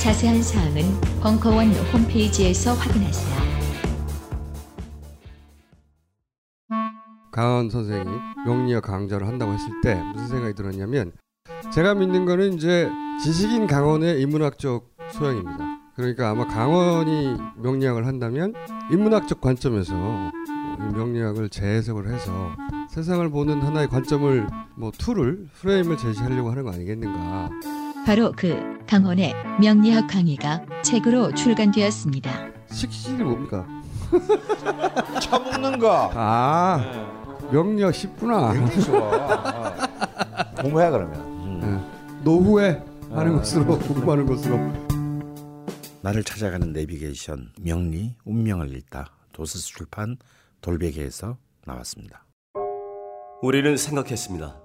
자세한 사항은 벙커원 홈페이지에서 확인하세요 강원 선생이 명리학 강좌를 한다고 했을 때 무슨 생각이 들었냐면 제가 믿는 거는 이제 지식인 강원의 인문학적 소양입니다. 그러니까 아마 강원이 명리학을 한다면 인문학적 관점에서 이 명리학을 재해석을 해서 세상을 보는 하나의 관점을 뭐 툴을 프레임을 제시하려고 하는 거 아니겠는가. 바로 그 강헌의 명리학 강의가 책으로 출간되었습니다 식신이 뭡니까? 처먹는 거. 아 명리학 쉽구나. 굉장히 좋아. 어. 공부해 그러면. 예. 노후에 하는 것으로 공부하는 것으로 나를 찾아가는 내비게이션 명리 운명을 읽다 도서스 출판 돌베개에서 나왔습니다. 우리는 생각했습니다.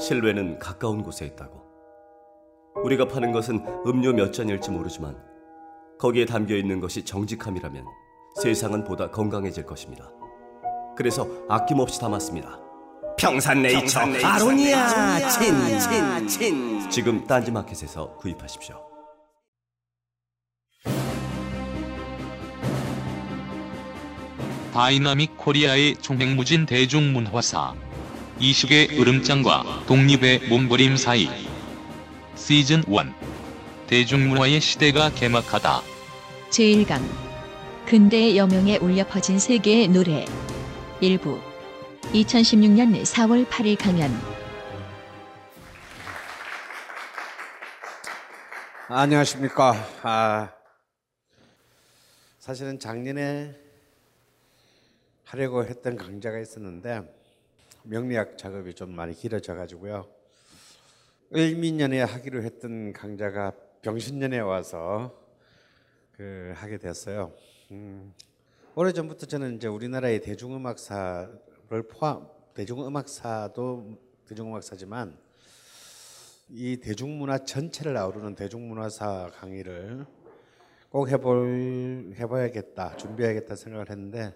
실외는 가까운 곳에 있다고. 우리가 파는 것은 음료 몇 잔일지 모르지만 거기에 담겨 있는 것이 정직함이라면 세상은 보다 건강해질 것입니다. 그래서 아낌없이 담았습니다. 평산네이처, 아로니아 친친친 지금 딴지마켓에서 구입하십시오. 다이나믹 코리아의 총행무진 대중문화사, 이식의 으름장과 독립의 몸부림 사이. 시즌 1. 대중문화의 시대가 개막하다. 제1강 근대의 여명에 울려 퍼진 세계의 노래 1부 2016년 4월 8일 강연 안녕하십니까. 아, 사실은 작년에 하려고 했던 강좌가 있었는데 명리학 작업이 좀 많이 길어져 가지고요. 을미년에 하기로 했던 강좌가 병신년에 와서 그 하게 됐어요. 음, 오래 전부터 저는 이제 우리나라의 대중음악사를 포함 대중음악사도 대중음악사지만 이 대중문화 전체를 아우르는 대중문화사 강의를 꼭 해볼 해봐야겠다 준비해야겠다 생각을 했는데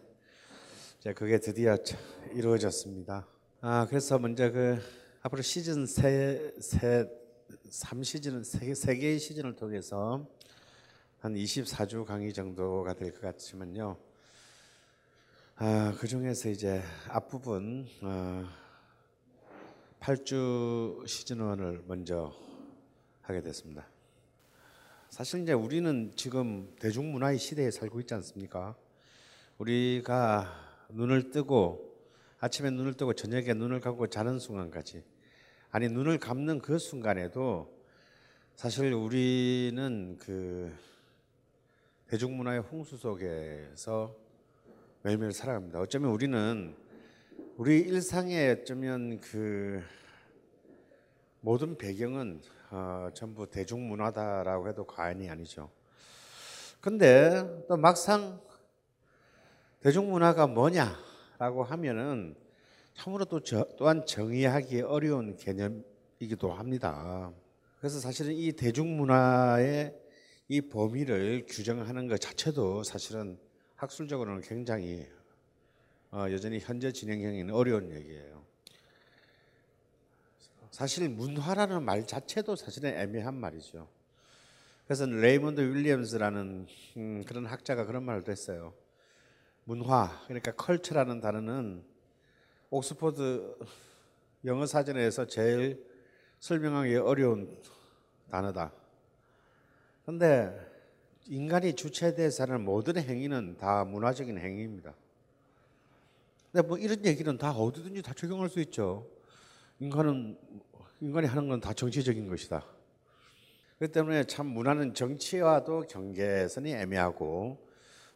이제 그게 드디어 이루어졌습니다. 아 그래서 먼저 그 앞으로 시즌 세 세 3시즌은 세, 세 개의 시즌을 통해서 한 24주 강의 정도가 될 것 같지만요. 아, 그 중에서 이제 앞부분 어, 8주 시즌 1을 먼저 하게 됐습니다. 사실 이제 우리는 지금 대중문화의 시대에 살고 있지 않습니까? 우리가 눈을 뜨고 아침에 눈을 뜨고 저녁에 눈을 감고 자는 순간까지 아니 눈을 감는 그 순간에도 사실 우리는 그 대중문화의 홍수 속에서 매일매일 살아갑니다. 어쩌면 우리는 우리 일상의 어쩌면 그 모든 배경은 어, 전부 대중문화다라고 해도 과언이 아니죠. 근데 또 막상 대중문화가 뭐냐 라고 하면은 참으로 또 저, 또한 정의하기 어려운 개념이기도 합니다. 그래서 사실은 이 대중문화의 이 범위를 규정하는 것 자체도 사실은 학술적으로는 굉장히 어, 여전히 현재 진행형에는 어려운 얘기예요. 사실 문화라는 말 자체도 사실은 애매한 말이죠. 그래서 레이먼드 윌리엄스라는 음, 그런 학자가 그런 말을 했어요. 문화 그러니까 culture라는 단어는 옥스퍼드 영어 사전에서 제일 설명하기 어려운 단어다. 근데 인간이 주체돼서 하는 모든 행위는 다 문화적인 행위입니다. 근데 뭐 이런 얘기는 다 어디든지 다 적용할 수 있죠. 인간은 인간이 하는 건 다 정치적인 것이다. 그렇기 때문에 참 문화는 정치와도 경계선이 애매하고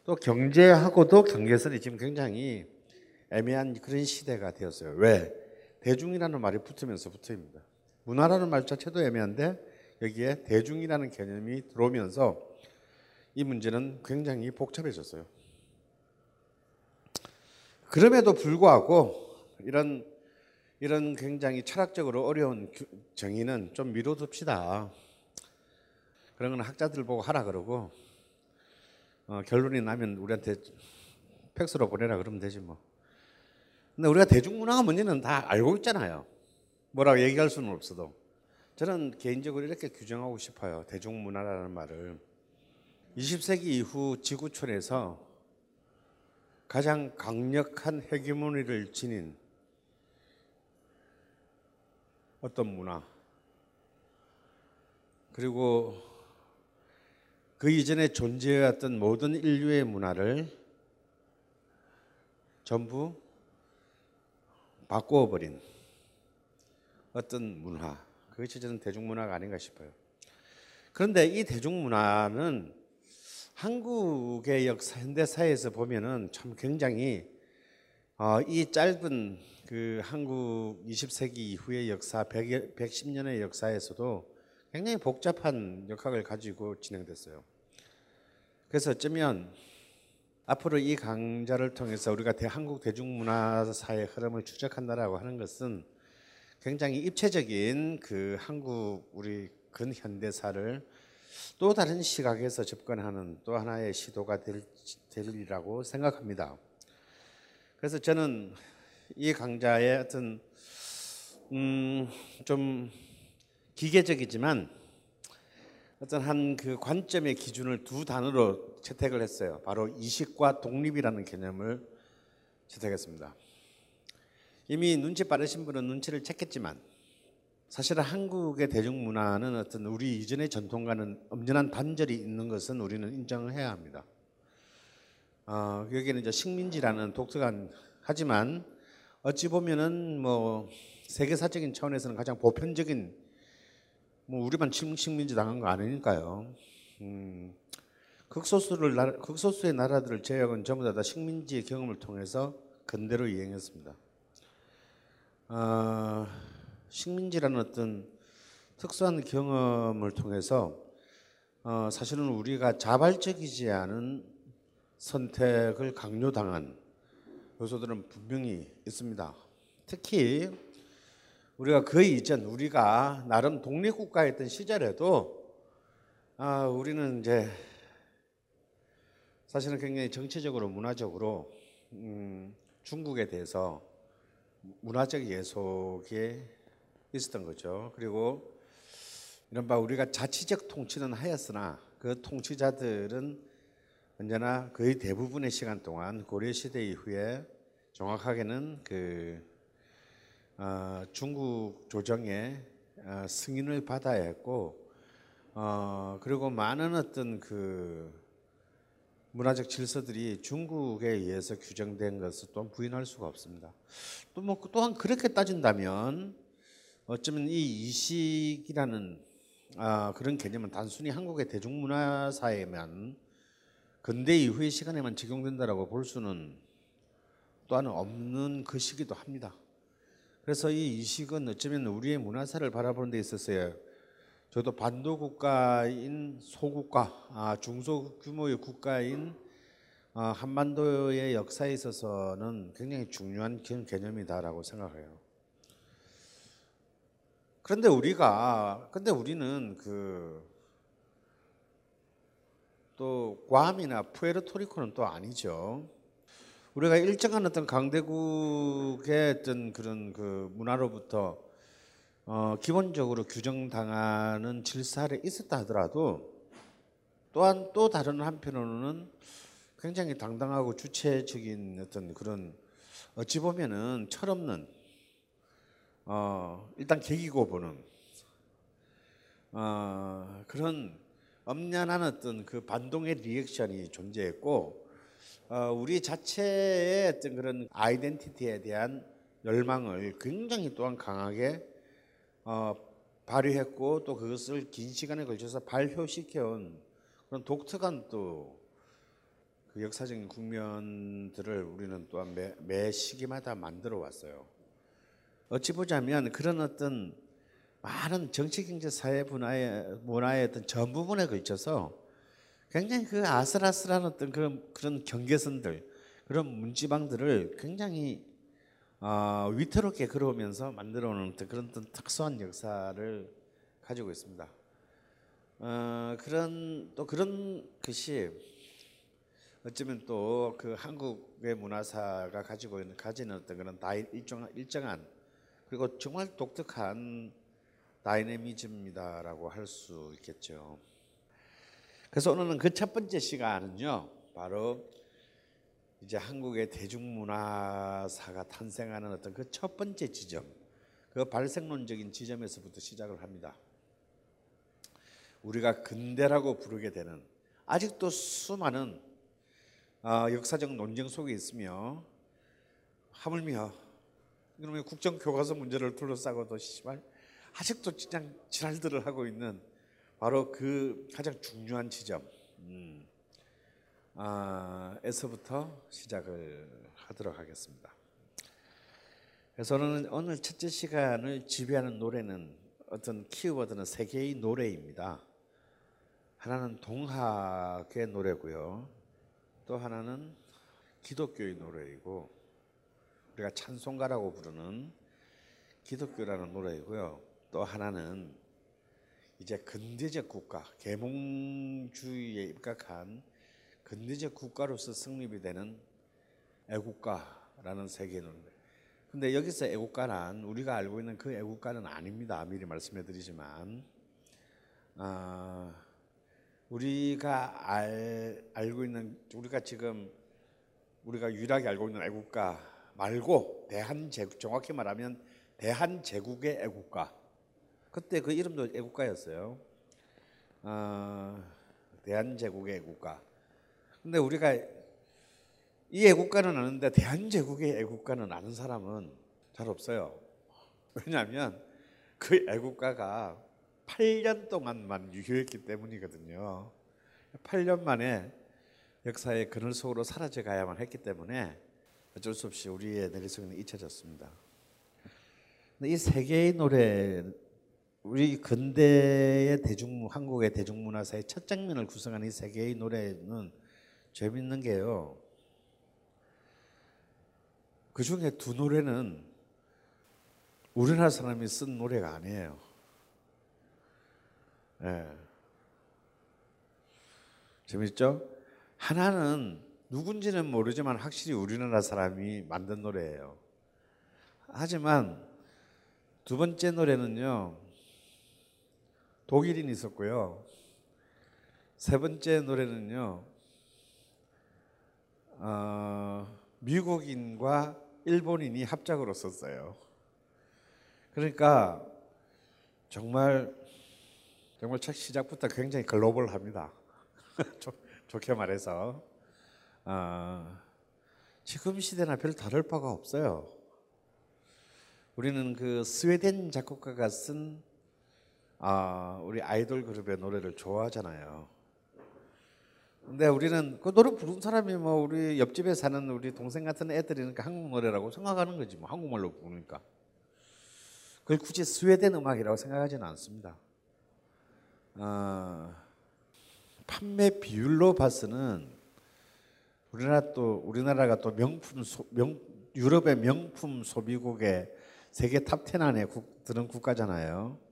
또 경제하고도 경계선이 지금 굉장히 애매한 그런 시대가 되었어요. 왜? 대중이라는 말이 붙으면서 붙어입니다. 문화라는 말 자체도 애매한데 여기에 대중이라는 개념이 들어오면서 이 문제는 굉장히 복잡해졌어요. 그럼에도 불구하고 이런 이런 굉장히 철학적으로 어려운 정의는 좀 미뤄둡시다. 그런 건 학자들 보고 하라 그러고 어, 결론이 나면 우리한테 팩스로 보내라 그러면 되지 뭐. 근데 우리가 대중문화가 뭔지는 다 알고 있잖아요. 뭐라고 얘기할 수는 없어도. 저는 개인적으로 이렇게 규정하고 싶어요. 대중문화라는 말을. 20세기 이후 지구촌에서 가장 강력한 헤게모니를 지닌 어떤 문화 그리고 그 이전에 존재해왔던 모든 인류의 문화를 전부 바꾸어 버린 어떤 문화 그것이 저는 대중문화가 아닌가 싶어요. 그런데 이 대중문화는 한국의 역사 현대사에서 보면은 참 굉장히 어, 이 짧은 그 한국 20세기 이후의 역사 100, 110년의 역사에서도 굉장히 복잡한 역학을 가지고 진행됐어요. 그래서 어쩌면 앞으로 이 강좌를 통해서 우리가 대한국 대중문화사의 흐름을 추적한다라고 하는 것은 굉장히 입체적인 그 한국 우리 근현대사를 또 다른 시각에서 접근하는 또 하나의 시도가 될, 되리라고 생각합니다. 그래서 저는 이 강좌의 어떤 음, 좀 기계적이지만 어떤 한 그 관점의 기준을 두 단어로 채택을 했어요. 바로 이식과 독립이라는 개념을 채택했습니다. 이미 눈치 빠르신 분은 눈치를 챘겠지만 사실은 한국의 대중문화는 어떤 우리 이전의 전통과는 엄연한 단절이 있는 것은 우리는 인정을 해야 합니다. 어, 여기는 이제 식민지라는 독특한 하지만 어찌 보면은 뭐 세계사적인 차원에서는 가장 보편적인 뭐 우리만 식민지 당한 거 아니니까요. 음, 극소수를 극소수의 나라들을 제외하고는 전부 다, 다 식민지의 경험을 통해서 근대로 이행했습니다. 어, 식민지라는 어떤 특수한 경험을 통해서 어, 사실은 우리가 자발적이지 않은 선택을 강요당한 요소들은 분명히 있습니다. 특히 우리가 그 이전 우리가 나름 독립국가였던 시절에도 아, 우리는 이제 사실은 굉장히 정치적으로 문화적으로 음, 중국에 대해서 문화적 예속에 있었던 거죠. 그리고 이른바 우리가 자치적 통치는 하였으나 그 통치자들은 언제나 거의 대부분의 시간 동안 고려 시대 이후에 정확하게는 그 어, 중국 조정의 어, 승인을 받아야 했고 어, 그리고 많은 어떤 그 문화적 질서들이 중국에 의해서 규정된 것을 또 부인할 수가 없습니다. 또 뭐 또한 그렇게 따진다면 어쩌면 이 이식이라는 아, 그런 개념은 단순히 한국의 대중문화사에만 근대 이후의 시간에만 적용된다라고 볼 수는 또한 없는 것이기도 합니다. 그래서 이 이식은 어쩌면 우리의 문화사를 바라보는 데 있어서요. 저도 반도 국가인 소국가, 아, 중소 규모의 국가인 아, 한반도의 역사에 있어서는 굉장히 중요한 개념이다라고 생각해요. 그런데 우리가, 근데 우리는 그 또 괌이나 푸에르토리코는 또 아니죠. 우리가 일정한 어떤 강대국의 어떤 그런 그 문화로부터 어, 기본적으로 규정당하는 질서 아래 있었다 하더라도 또한 또 다른 한편으로는 굉장히 당당하고 주체적인 어떤 그런 어찌 보면은 철없는 어, 일단 계기고 보는 어, 그런 엄연한 어떤 그 반동의 리액션이 존재했고 어, 우리 자체의 어떤 그런 아이덴티티에 대한 열망을 굉장히 또한 강하게 어, 발휘했고 또 그것을 긴 시간에 걸쳐서 발효시켜온 그런 독특한 또 그 역사적인 국면들을 우리는 또한 매, 매 시기마다 만들어 왔어요. 어찌 보자면 그런 어떤 많은 정치, 경제, 사회 분야의 문화의 어떤 전 부분에 걸쳐서 굉장히 그 아슬아슬한 어떤 그런 그런 경계선들 그런 문지방들을 굉장히 어, 위태롭게 걸어오면서 만들어오는 어떤 그런 어떤 특수한 역사를 가지고 있습니다. 어, 그런 또 그런 것이 어쩌면 또 그 한국의 문화사가 가지고 있는 가지는 어떤 그런 다이, 일정 일정한 그리고 정말 독특한 다이내미즘이다라고 할 수 있겠죠. 그래서 오늘은 그 첫 번째 시간은요, 바로 이제 한국의 대중문화사가 탄생하는 어떤 그 첫 번째 지점, 그 발생론적인 지점에서부터 시작을 합니다. 우리가 근대라고 부르게 되는 아직도 수많은 어, 역사적 논쟁 속에 있으며 하물며 이놈의 국정 교과서 문제를 둘러싸고도 씨발 아직도 그냥 지랄들을 하고 있는 바로 그 가장 중요한 지점 음, 아, 에서부터 시작을 하도록 하겠습니다. 그래서 오늘, 오늘 첫째 시간을 지배하는 노래는 어떤 키워드는 세 개의 노래입니다. 하나는 동학의 노래고요. 또 하나는 기독교의 노래이고 우리가 찬송가라고 부르는 기독교라는 노래이고요. 또 하나는 이제 근대적 국가, 계몽주의에 입각한 근대적 국가로서 성립이 되는 애국가라는 세 개의 노래. 근데 여기서 애국가란 우리가 알고 있는 그 애국가는 아닙니다. 미리 말씀해 드리지만 아, 우리가 알, 알고 있는 우리가 지금 우리가 유일하게 알고 있는 애국가 말고 대한제국 정확히 말하면 대한제국의 애국가 그때 그 이름도 애국가였어요. 어, 대한제국의 애국가. 근데 우리가 이 애국가는 아는데 대한제국의 애국가는 아는 사람은 잘 없어요. 왜냐하면 그 애국가가 8년 동안만 유효했기 때문이거든요. 8년 만에 역사의 그늘 속으로 사라져 가야만 했기 때문에 어쩔 수 없이 우리의 내리성은 잊혀졌습니다. 이 세 개의 노래, 우리 근대의 대중 한국의 대중문화사의 첫 장면을 구성하는 이세 개의 노래는 재밌는 게요. 그 중에 두 노래는 우리나라 사람이 쓴 노래가 아니에요. 예. 재밌죠? 하나는 누군지는 모르지만 확실히 우리나라 사람이 만든 노래예요. 하지만 두 번째 노래는요, 독일인이 있었고요. 세 번째 노래는요, 어, 미국인과 일본인이 합작으로 썼어요. 그러니까 정말 정말 첫 시작부터 굉장히 글로벌합니다. 좋게 말해서 어, 지금 시대나 별 다를 바가 없어요. 우리는 그 스웨덴 작곡가가 쓴 아, 우리 아이돌 그룹의 노래를 좋아하잖아요. 근데 우리는 그 노래 부른 사람이 뭐 우리 옆집에 사는 우리 동생 같은 애들이니까 한국 노래라고 생각하는 거지 뭐 한국말로 부르니까. 그걸 굳이 스웨덴 음악이라고 생각하지는 않습니다. 어, 판매 비율로 봐서는 우리나라 또 우리나라가 또 명품 소, 명, 유럽의 명품 소비국의 세계 top 10 안에 국, 드는 국가잖아요.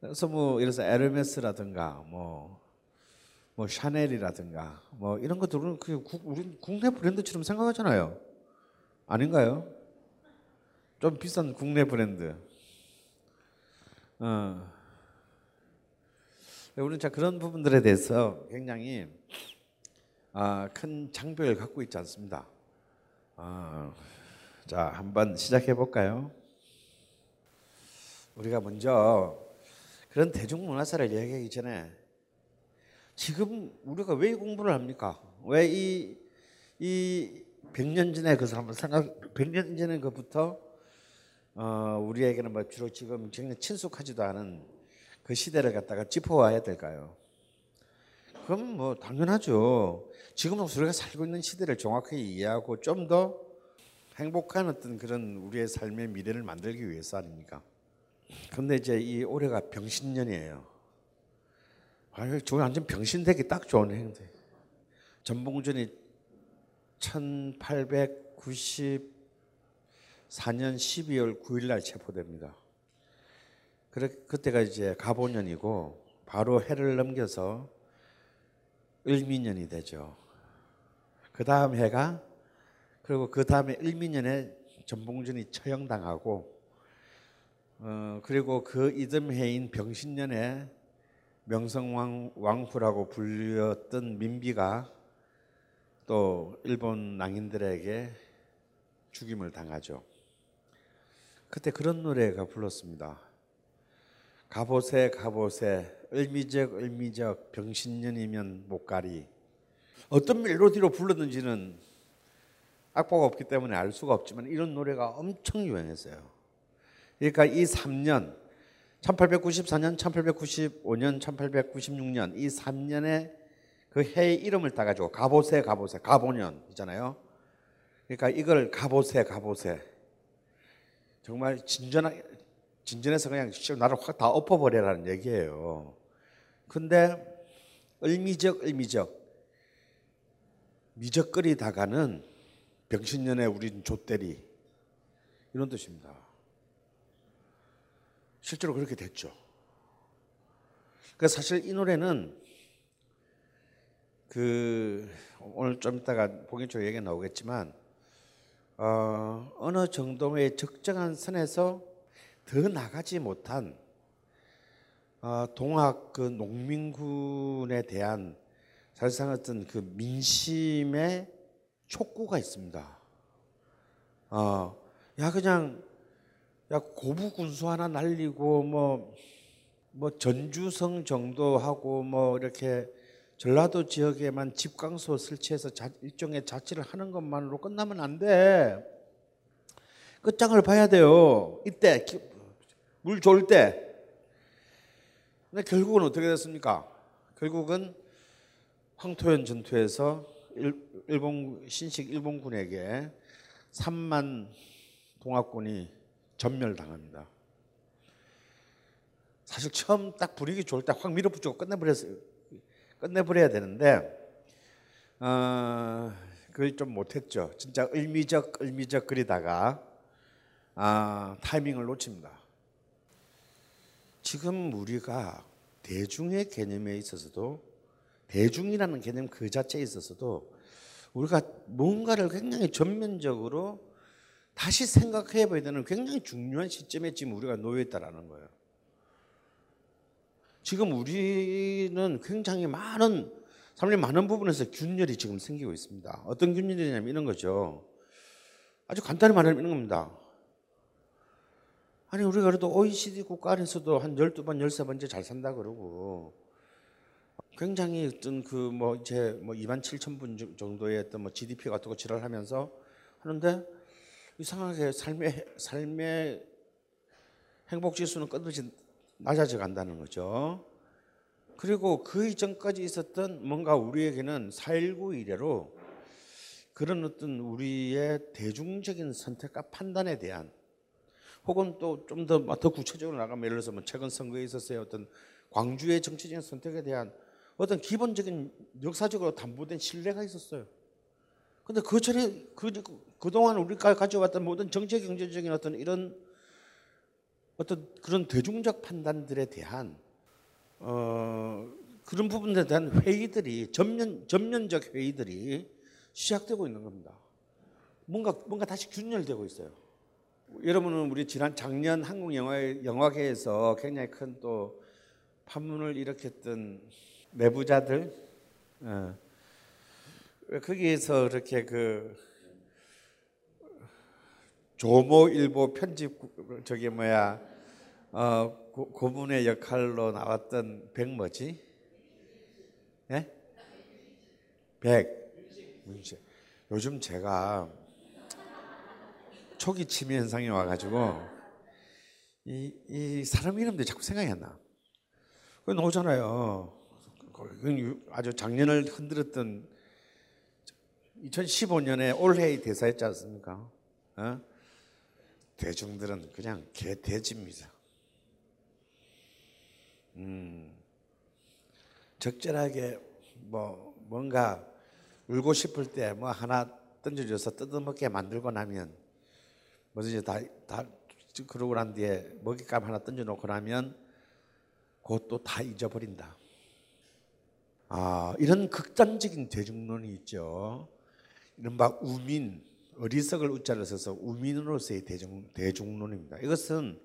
그래서 뭐 들어서 에르메스라든가 뭐, 뭐 샤넬이라든가 뭐 이런 것들은 그 우리 국내 브랜드처럼 생각하잖아요. 아닌가요? 좀 비싼 국내 브랜드. 어. 우리는 자 그런 부분들에 대해서 굉장히 아, 큰 장벽을 갖고 있지 않습니다. 아, 자 한번 시작해 볼까요? 우리가 먼저 그런 대중문화사를 이야기하기 전에 지금 우리가 왜 공부를 합니까? 왜 이 이 100년 전에 그것을 생각 100년 전에 그부터 어, 우리에게는 뭐 주로 지금 굉장히 친숙하지도 않은 그 시대를 갖다가 짚어와야 될까요? 그럼 뭐 당연하죠. 지금 우리가 살고 있는 시대를 정확하게 이해하고 좀 더 행복한 어떤 그런 우리의 삶의 미래를 만들기 위해서 아닙니까? 근데 이제 이 올해가 병신년이에요. 아유, 저 완전 병신 되기 딱 좋은 행대. 전봉준이 1894년 12월 9일 날 체포됩니다. 그래, 그때가 이제 가보년이고 바로 해를 넘겨서 을미년이 되죠. 그 다음 해가 그리고 그 다음에 을미년에 전봉준이 처형당하고 어, 그리고 그 이듬해인 병신년에 명성왕 왕후라고 불렸던 민비가 또 일본 낭인들에게 죽임을 당하죠. 그때 그런 노래가 불렀습니다. 가보세 가보세 을미적 을미적 병신년이면 못가리 어떤 멜로디로 불렀는지는 악보가 없기 때문에 알 수가 없지만 이런 노래가 엄청 유행했어요. 그러니까 이 3년 1894년, 1895년, 1896년 이 3년의 그 해의 이름을 따가지고 가보세 가보세 가보년이잖아요. 그러니까 이걸 가보세 가보세 정말 진전하 진전해서 그냥 나를 확 다 엎어버려라는 얘기예요. 근데 을미적 을미적 미적거리다가는 병신년에 우린 좆대리 이런 뜻입니다. 실제로 그렇게 됐죠. 그 사실 이 노래는 그 오늘 좀 이따가 봉인초 얘기 나오겠지만 어, 어느 정도의 적정한 선에서 더 나가지 못한 어, 동학 그 농민군에 대한 사실상 어떤 그 민심의 촉구가 있습니다. 어, 야 그냥 야 고부 군수 하나 날리고 뭐뭐 뭐 전주성 정도 하고 뭐 이렇게 전라도 지역에만 집강소 설치해서 자, 일종의 자치를 하는 것만으로 끝나면 안 돼. 끝장을 봐야 돼요. 이때 물 좋을 때. 근데 결국은 어떻게 됐습니까? 결국은 황토현 전투에서 일본 신식 일본군에게 3만 동학군이 전멸당합니다. 사실 처음 딱 분위기 좋을 때 확 밀어붙이고 끝내버렸어요. 끝내버려야 되는데 어, 그걸 좀 못했죠. 진짜 을미적 을미적 그리다가 아, 타이밍을 놓칩니다. 지금 우리가 대중의 개념에 있어서도 대중이라는 개념 그 자체에 있어서도 우리가 뭔가를 굉장히 전면적으로 다시 생각해 봐야 되는 굉장히 중요한 시점에 지금 우리가 놓여 있다라는 거예요. 지금 우리는 굉장히 많은 삶의 많은 부분에서 균열이 지금 생기고 있습니다. 어떤 균열이냐면 이런 거죠. 아주 간단히 말하면 이런 겁니다. 아니 우리가 그래도 OECD 국가 안에서도 한 12번, 13번째 잘 산다 그러고 굉장히 어떤 그뭐 이제 뭐 2만 7천 분 정도의 어떤 뭐 GDP 같은 거 지랄하면서 하는데 이상하게 삶의 삶의 행복 지수는 끊임없이 낮아져 간다는 거죠. 그리고 그 이전까지 있었던 뭔가 우리에게는 4.19 이래로 그런 어떤 우리의 대중적인 선택과 판단에 대한 혹은 또 좀 더 더 구체적으로 나가면 예를 들어서 뭐 최근 선거에 있었어요 어떤 광주의 정치적인 선택에 대한 어떤 기본적인 역사적으로 담보된 신뢰가 있었어요. 근데 그 전에 그, 그동안 우리가 가져왔던 모든 정치 경제적인 어떤 이런 어떤 그런 대중적 판단들에 대한 어, 그런 부분에 대한 회의들이 전면 전면적 회의들이 시작되고 있는 겁니다. 뭔가 뭔가 다시 균열되고 있어요. 여러분은 우리 지난 작년 한국 영화 영화계에서 굉장히 큰또 판문을 일으켰던 내부자들 어. 거기에서 이렇게 그 조모일보 편집 저기 뭐야 어, 고, 고문의 역할로 나왔던 백 뭐지? 예? 백 문제. 요즘 제가 초기 치매 현상이 와가지고 이, 이 사람 이름들이 자꾸 생각이 안 나. 그 나오잖아요. 아주 작년을 흔들었던 2015년에 올해의 대사였지 않습니까? 어? 대중들은 그냥 개 돼지입니다. 음. 적절하게 뭐 뭔가 울고 싶을 때 뭐 하나 던져줘서 뜯어먹게 만들고 나면 뭐든지 다, 다 그러고 난 뒤에 먹잇감 하나 던져놓고 나면 그것도 다 잊어버린다. 아 이런 극단적인 대중론이 있죠. 이른바 우민 어리석을 우자를 써서 우민으로서의 대중 대중론입니다. 이것은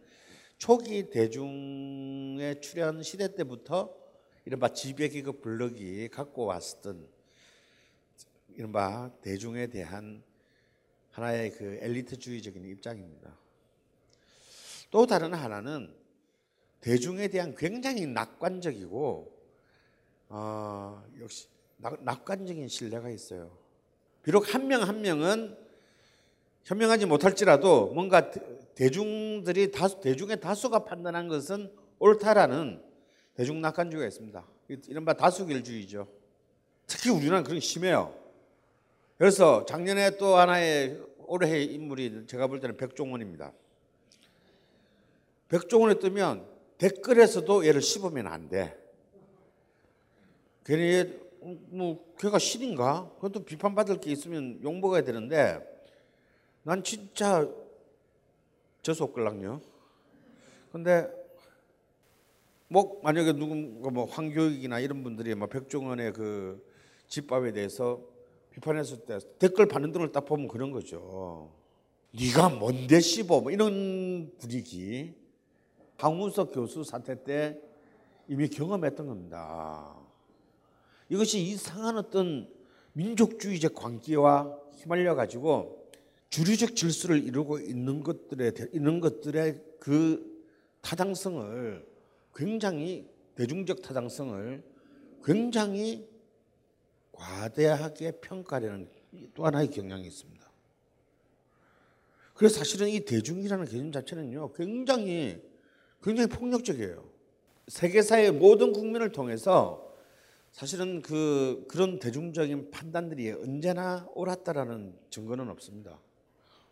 초기 대중의 출현 시대 때부터 이른바 지배계급 블럭이 갖고 왔었던 이른바 대중에 대한 하나의 그 엘리트주의적인 입장입니다. 또 다른 하나는 대중에 대한 굉장히 낙관적이고 어, 역시 낙, 낙관적인 신뢰가 있어요. 비록 한 명한 명은 현명하지 못할지라도 뭔가 대중들이 다수 대중의 다수가 판단한 것은 옳다라는 대중 낙관주의가 있습니다. 이른바 다수결주의죠. 특히 우리나라는 그런 게 심해요. 그래서 작년에 또 하나의 올해의 인물이 제가 볼 때는 백종원입니다. 백종원에 뜨면 댓글에서도 얘를 씹으면 안 돼. 괜히 뭐 걔가 신인가? 그것도 비판받을 게 있으면 욕 먹어야 되는데 난 진짜 저속걸랑요. 근데 뭐 만약에 누군가 뭐 황교익이나 이런 분들이 뭐 백종원의 그 집밥에 대해서 비판했을 때 댓글 반응들을 딱 보면 그런 거죠. 네가 뭔데 씹어? 뭐 이런 분위기. 강훈석 교수 사태 때 이미 경험했던 겁니다. 이것이 이상한 어떤 민족주의적 광기와 휘말려 가지고 주류적 질서를 이루고 있는 것들의 있는 것들의 그 타당성을 굉장히 대중적 타당성을 굉장히 과대하게 평가하려는 또 하나의 경향이 있습니다. 그래서 사실은 이 대중이라는 개념 자체는요, 굉장히, 굉장히 폭력적이에요. 세계사의 모든 국민을 통해서 사실은 그, 그런 대중적인 판단들이 언제나 옳았다라는 증거는 없습니다.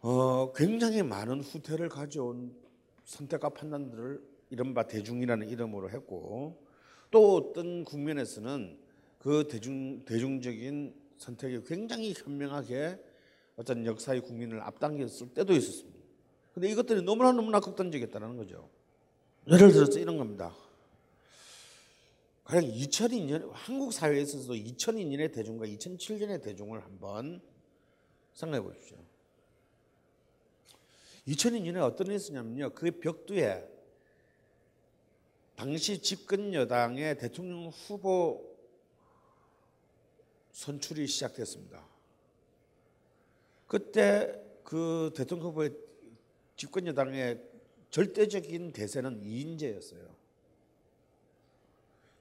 어, 굉장히 많은 후퇴를 가져온 선택과 판단들을 이른바 대중이라는 이름으로 했고 또 어떤 국면에서는 그 대중, 대중적인 선택이 굉장히 현명하게 어떤 역사의 국민을 앞당겼을 때도 있었습니다. 근데 이것들이 너무나 너무나 극단적이었다는 거죠. 예를 들어서 이런 겁니다. 가령 2002년 한국 사회에 있어서도 2002년의 대중과 2007년의 대중을 한번 생각해 보십시오. 2002년에 어떤 일이 있었냐면요. 그 벽두에 당시 집권 여당의 대통령 후보 선출이 시작됐습니다. 그때 그 대통령 후보의 집권 여당의 절대적인 대세는 이인재였어요.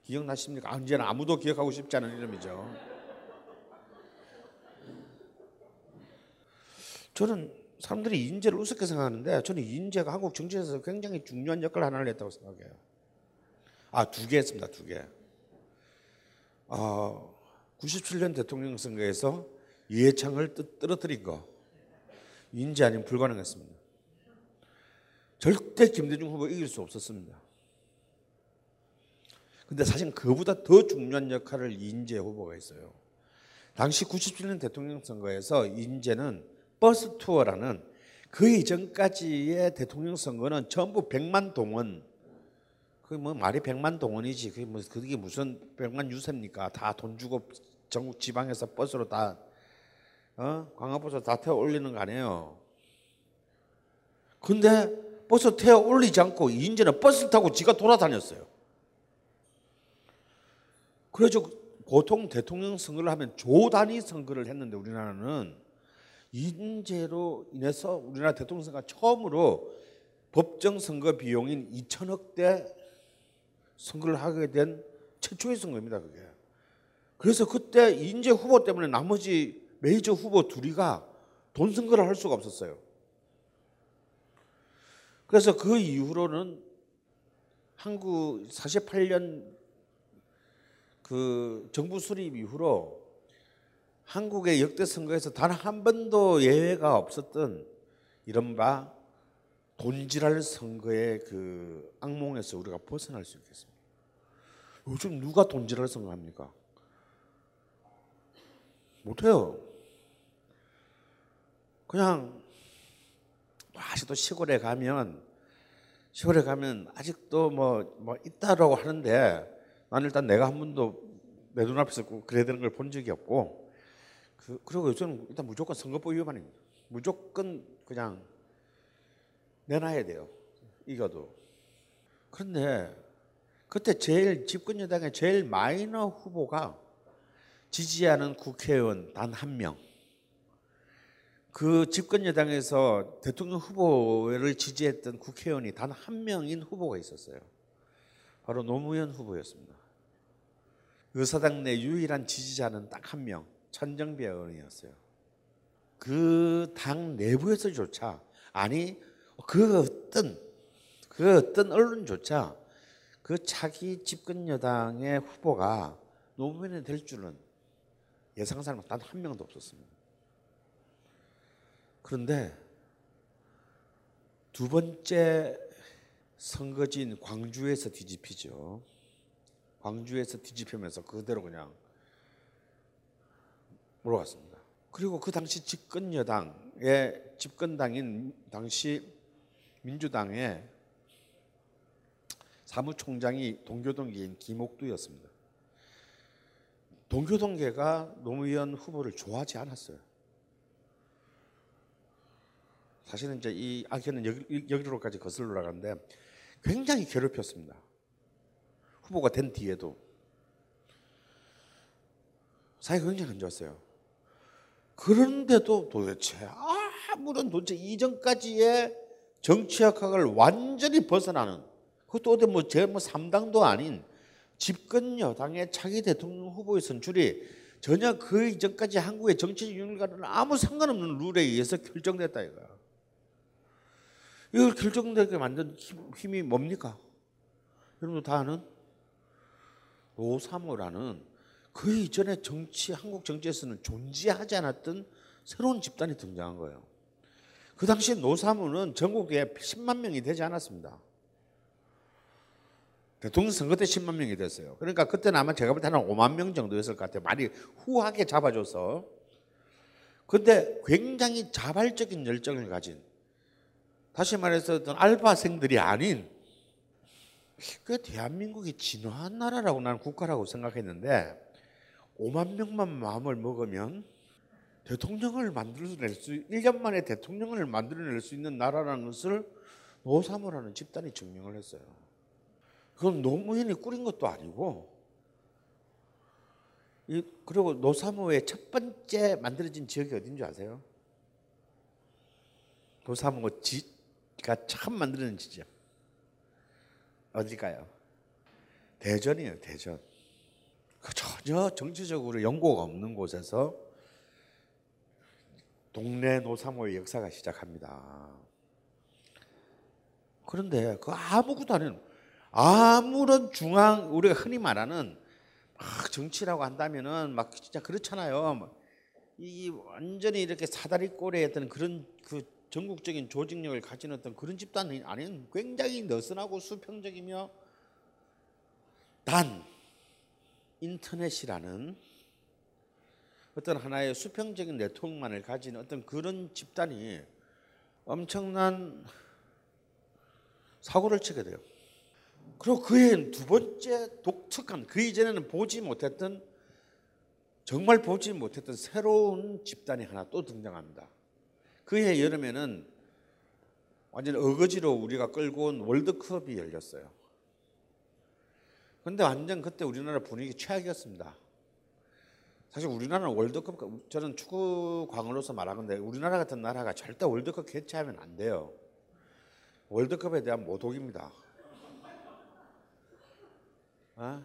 기억나십니까? 아, 이제는 아무도 기억하고 싶지 않은 이름이죠. 저는 사람들이 이인재를 우습게 생각하는데 저는 이인재가 한국 정치에서 굉장히 중요한 역할을 하나를 했다고 생각해요. 아, 두 개 했습니다. 두 개. 어, 97년 대통령 선거에서 이해창을 떨어뜨린 거 인지 아니면 불가능했습니다. 절대 김대중 후보 이길 수 없었습니다. 근데 사실 그보다 더 중요한 역할을 이인재 후보가 했어요. 당시 97년 대통령 선거에서 인재는 버스 투어라는 그 이전까지의 대통령 선거는 전부 100만 동원 그게 뭐 말이 100만 동원이지 그게 뭐 그게 무슨 100만 유세입니까? 다 돈 주고 전국 지방에서 버스로 다 어? 관광버스 다 태워 올리는 거 아니에요. 근데 버스 태워 올리지 않고 이인제는 버스 타고 지가 돌아다녔어요. 그래서 보통 대통령 선거를 하면 조 단위 선거를 했는데 우리나라는 인제로 인해서 우리나라 대통령 선거가 처음으로 법정 선거 비용인 2천억대 선거를 하게 된 최초의 선거입니다, 그게. 그래서 그때 인재 후보 때문에 나머지 메이저 후보 둘이가 돈 선거를 할 수가 없었어요. 그래서 그 이후로는 한국 48년 그 정부 수립 이후로 한국의 역대 선거에서 단 한 번도 예외가 없었던 이른바 돈지랄 선거의 그 악몽에서 우리가 벗어날 수 있겠습니다. 요즘 누가 돈지랄 생각합니까? 못해요. 그냥 아직도 시골에 가면 시골에 가면 아직도 뭐, 뭐 있다라고 하는데 나는 일단 내가 한 번도 내 눈앞에서 그래 되는 걸 본 적이 없고 그, 그리고 요즘 일단 무조건 선거법 위반입니다. 무조건 그냥 내놔야 돼요. 이겨도. 그런데 그때 제일 집권 여당의 제일 마이너 후보가 지지하는 국회의원 단 한 명. 그 집권 여당에서 대통령 후보를 지지했던 국회의원이 단 한 명인 후보가 있었어요. 바로 노무현 후보였습니다. 의사당 내 유일한 지지자는 딱 한 명, 천정배 의원이었어요. 그 당 내부에서조차 아니 그 어떤 그 어떤 언론조차 그 차기 집권 여당의 후보가 노무현이 될 줄은 예상 사람 단 한 명도 없었습니다. 그런데 두 번째 선거지인 광주에서 뒤집히죠. 광주에서 뒤집히면서 그대로 그냥 몰아갔습니다. 그리고 그 당시 집권 여당의 집권당인 당시 민주당의 사무총장이 동교동계인 김옥두였습니다. 동교동계가 노무현 후보를 좋아하지 않았어요. 사실은 이제 이 악연은 여기, 여기로까지 거슬러 나가는데 굉장히 괴롭혔습니다. 후보가 된 뒤에도 사이가 굉장히 안 좋았어요. 그런데도 도대체 아무런 도대체 이전까지의 정치학학을 완전히 벗어나는 그것도 어디 뭐 제뭐 3당도 아닌 집권 여당의 차기 대통령 후보의 선출이 전혀 그 이전까지 한국의 정치 윤곽과는 아무 상관없는 룰에 의해서 결정됐다 이거야. 이걸 결정되게 만든 힘 이 뭡니까? 여러분도 다 아는 노사모라는 그 이전에 정치 한국 정치에서는 존재하지 않았던 새로운 집단이 등장한 거예요. 그 당시 노사모는 전국에 10만 명이 되지 않았습니다. 대통령 선거 때 10만 명이 됐어요. 그러니까 그때는 아마 제가 볼 때는 5만 명 정도였을 것 같아요. 많이 후하게 잡아줘서. 근데 굉장히 자발적인 열정을 가진 다시 말해서 어떤 알바생들이 아닌 그 대한민국이 진화한 나라라고 나는 국가라고 생각했는데 5만 명만 마음을 먹으면 대통령을 만들어낼 수 1년 만에 대통령을 만들어낼 수 있는 나라라는 것을 노사모라는 집단이 증명을 했어요. 그건 노무현이 꾸린 것도 아니고 그리고 노사모의 첫 번째 만들어진 지역이 어딘 줄 아세요? 노사모 지가 처음 만들어진 지역 어딜까요? 대전이에요, 대전. 그 전혀 정치적으로 연고가 없는 곳에서 동네 노사모의 역사가 시작합니다. 그런데 그 아무것도 아닌 아무런 중앙 우리가 흔히 말하는 막 정치라고 한다면은 막 진짜 그렇잖아요. 이 완전히 이렇게 사다리꼴에 어떤 그런 그 전국적인 조직력을 가진 어떤 그런 집단이 아닌 굉장히 느슨하고 수평적이며 단 인터넷이라는 어떤 하나의 수평적인 네트워크만을 가진 어떤 그런 집단이 엄청난 사고를 치게 돼요. 그리고 그의 두 번째 독특한 그 이전에는 보지 못했던 정말 보지 못했던 새로운 집단이 하나 또 등장합니다. 그해 여름에는 완전 어거지로 우리가 끌고 온 월드컵이 열렸어요. 근데 완전 그때 우리나라 분위기 최악이었습니다. 사실 우리나라는 월드컵 저는 축구 광으로서 말하는데 우리나라 같은 나라가 절대 월드컵 개최하면 안 돼요. 월드컵에 대한 모독입니다. 어?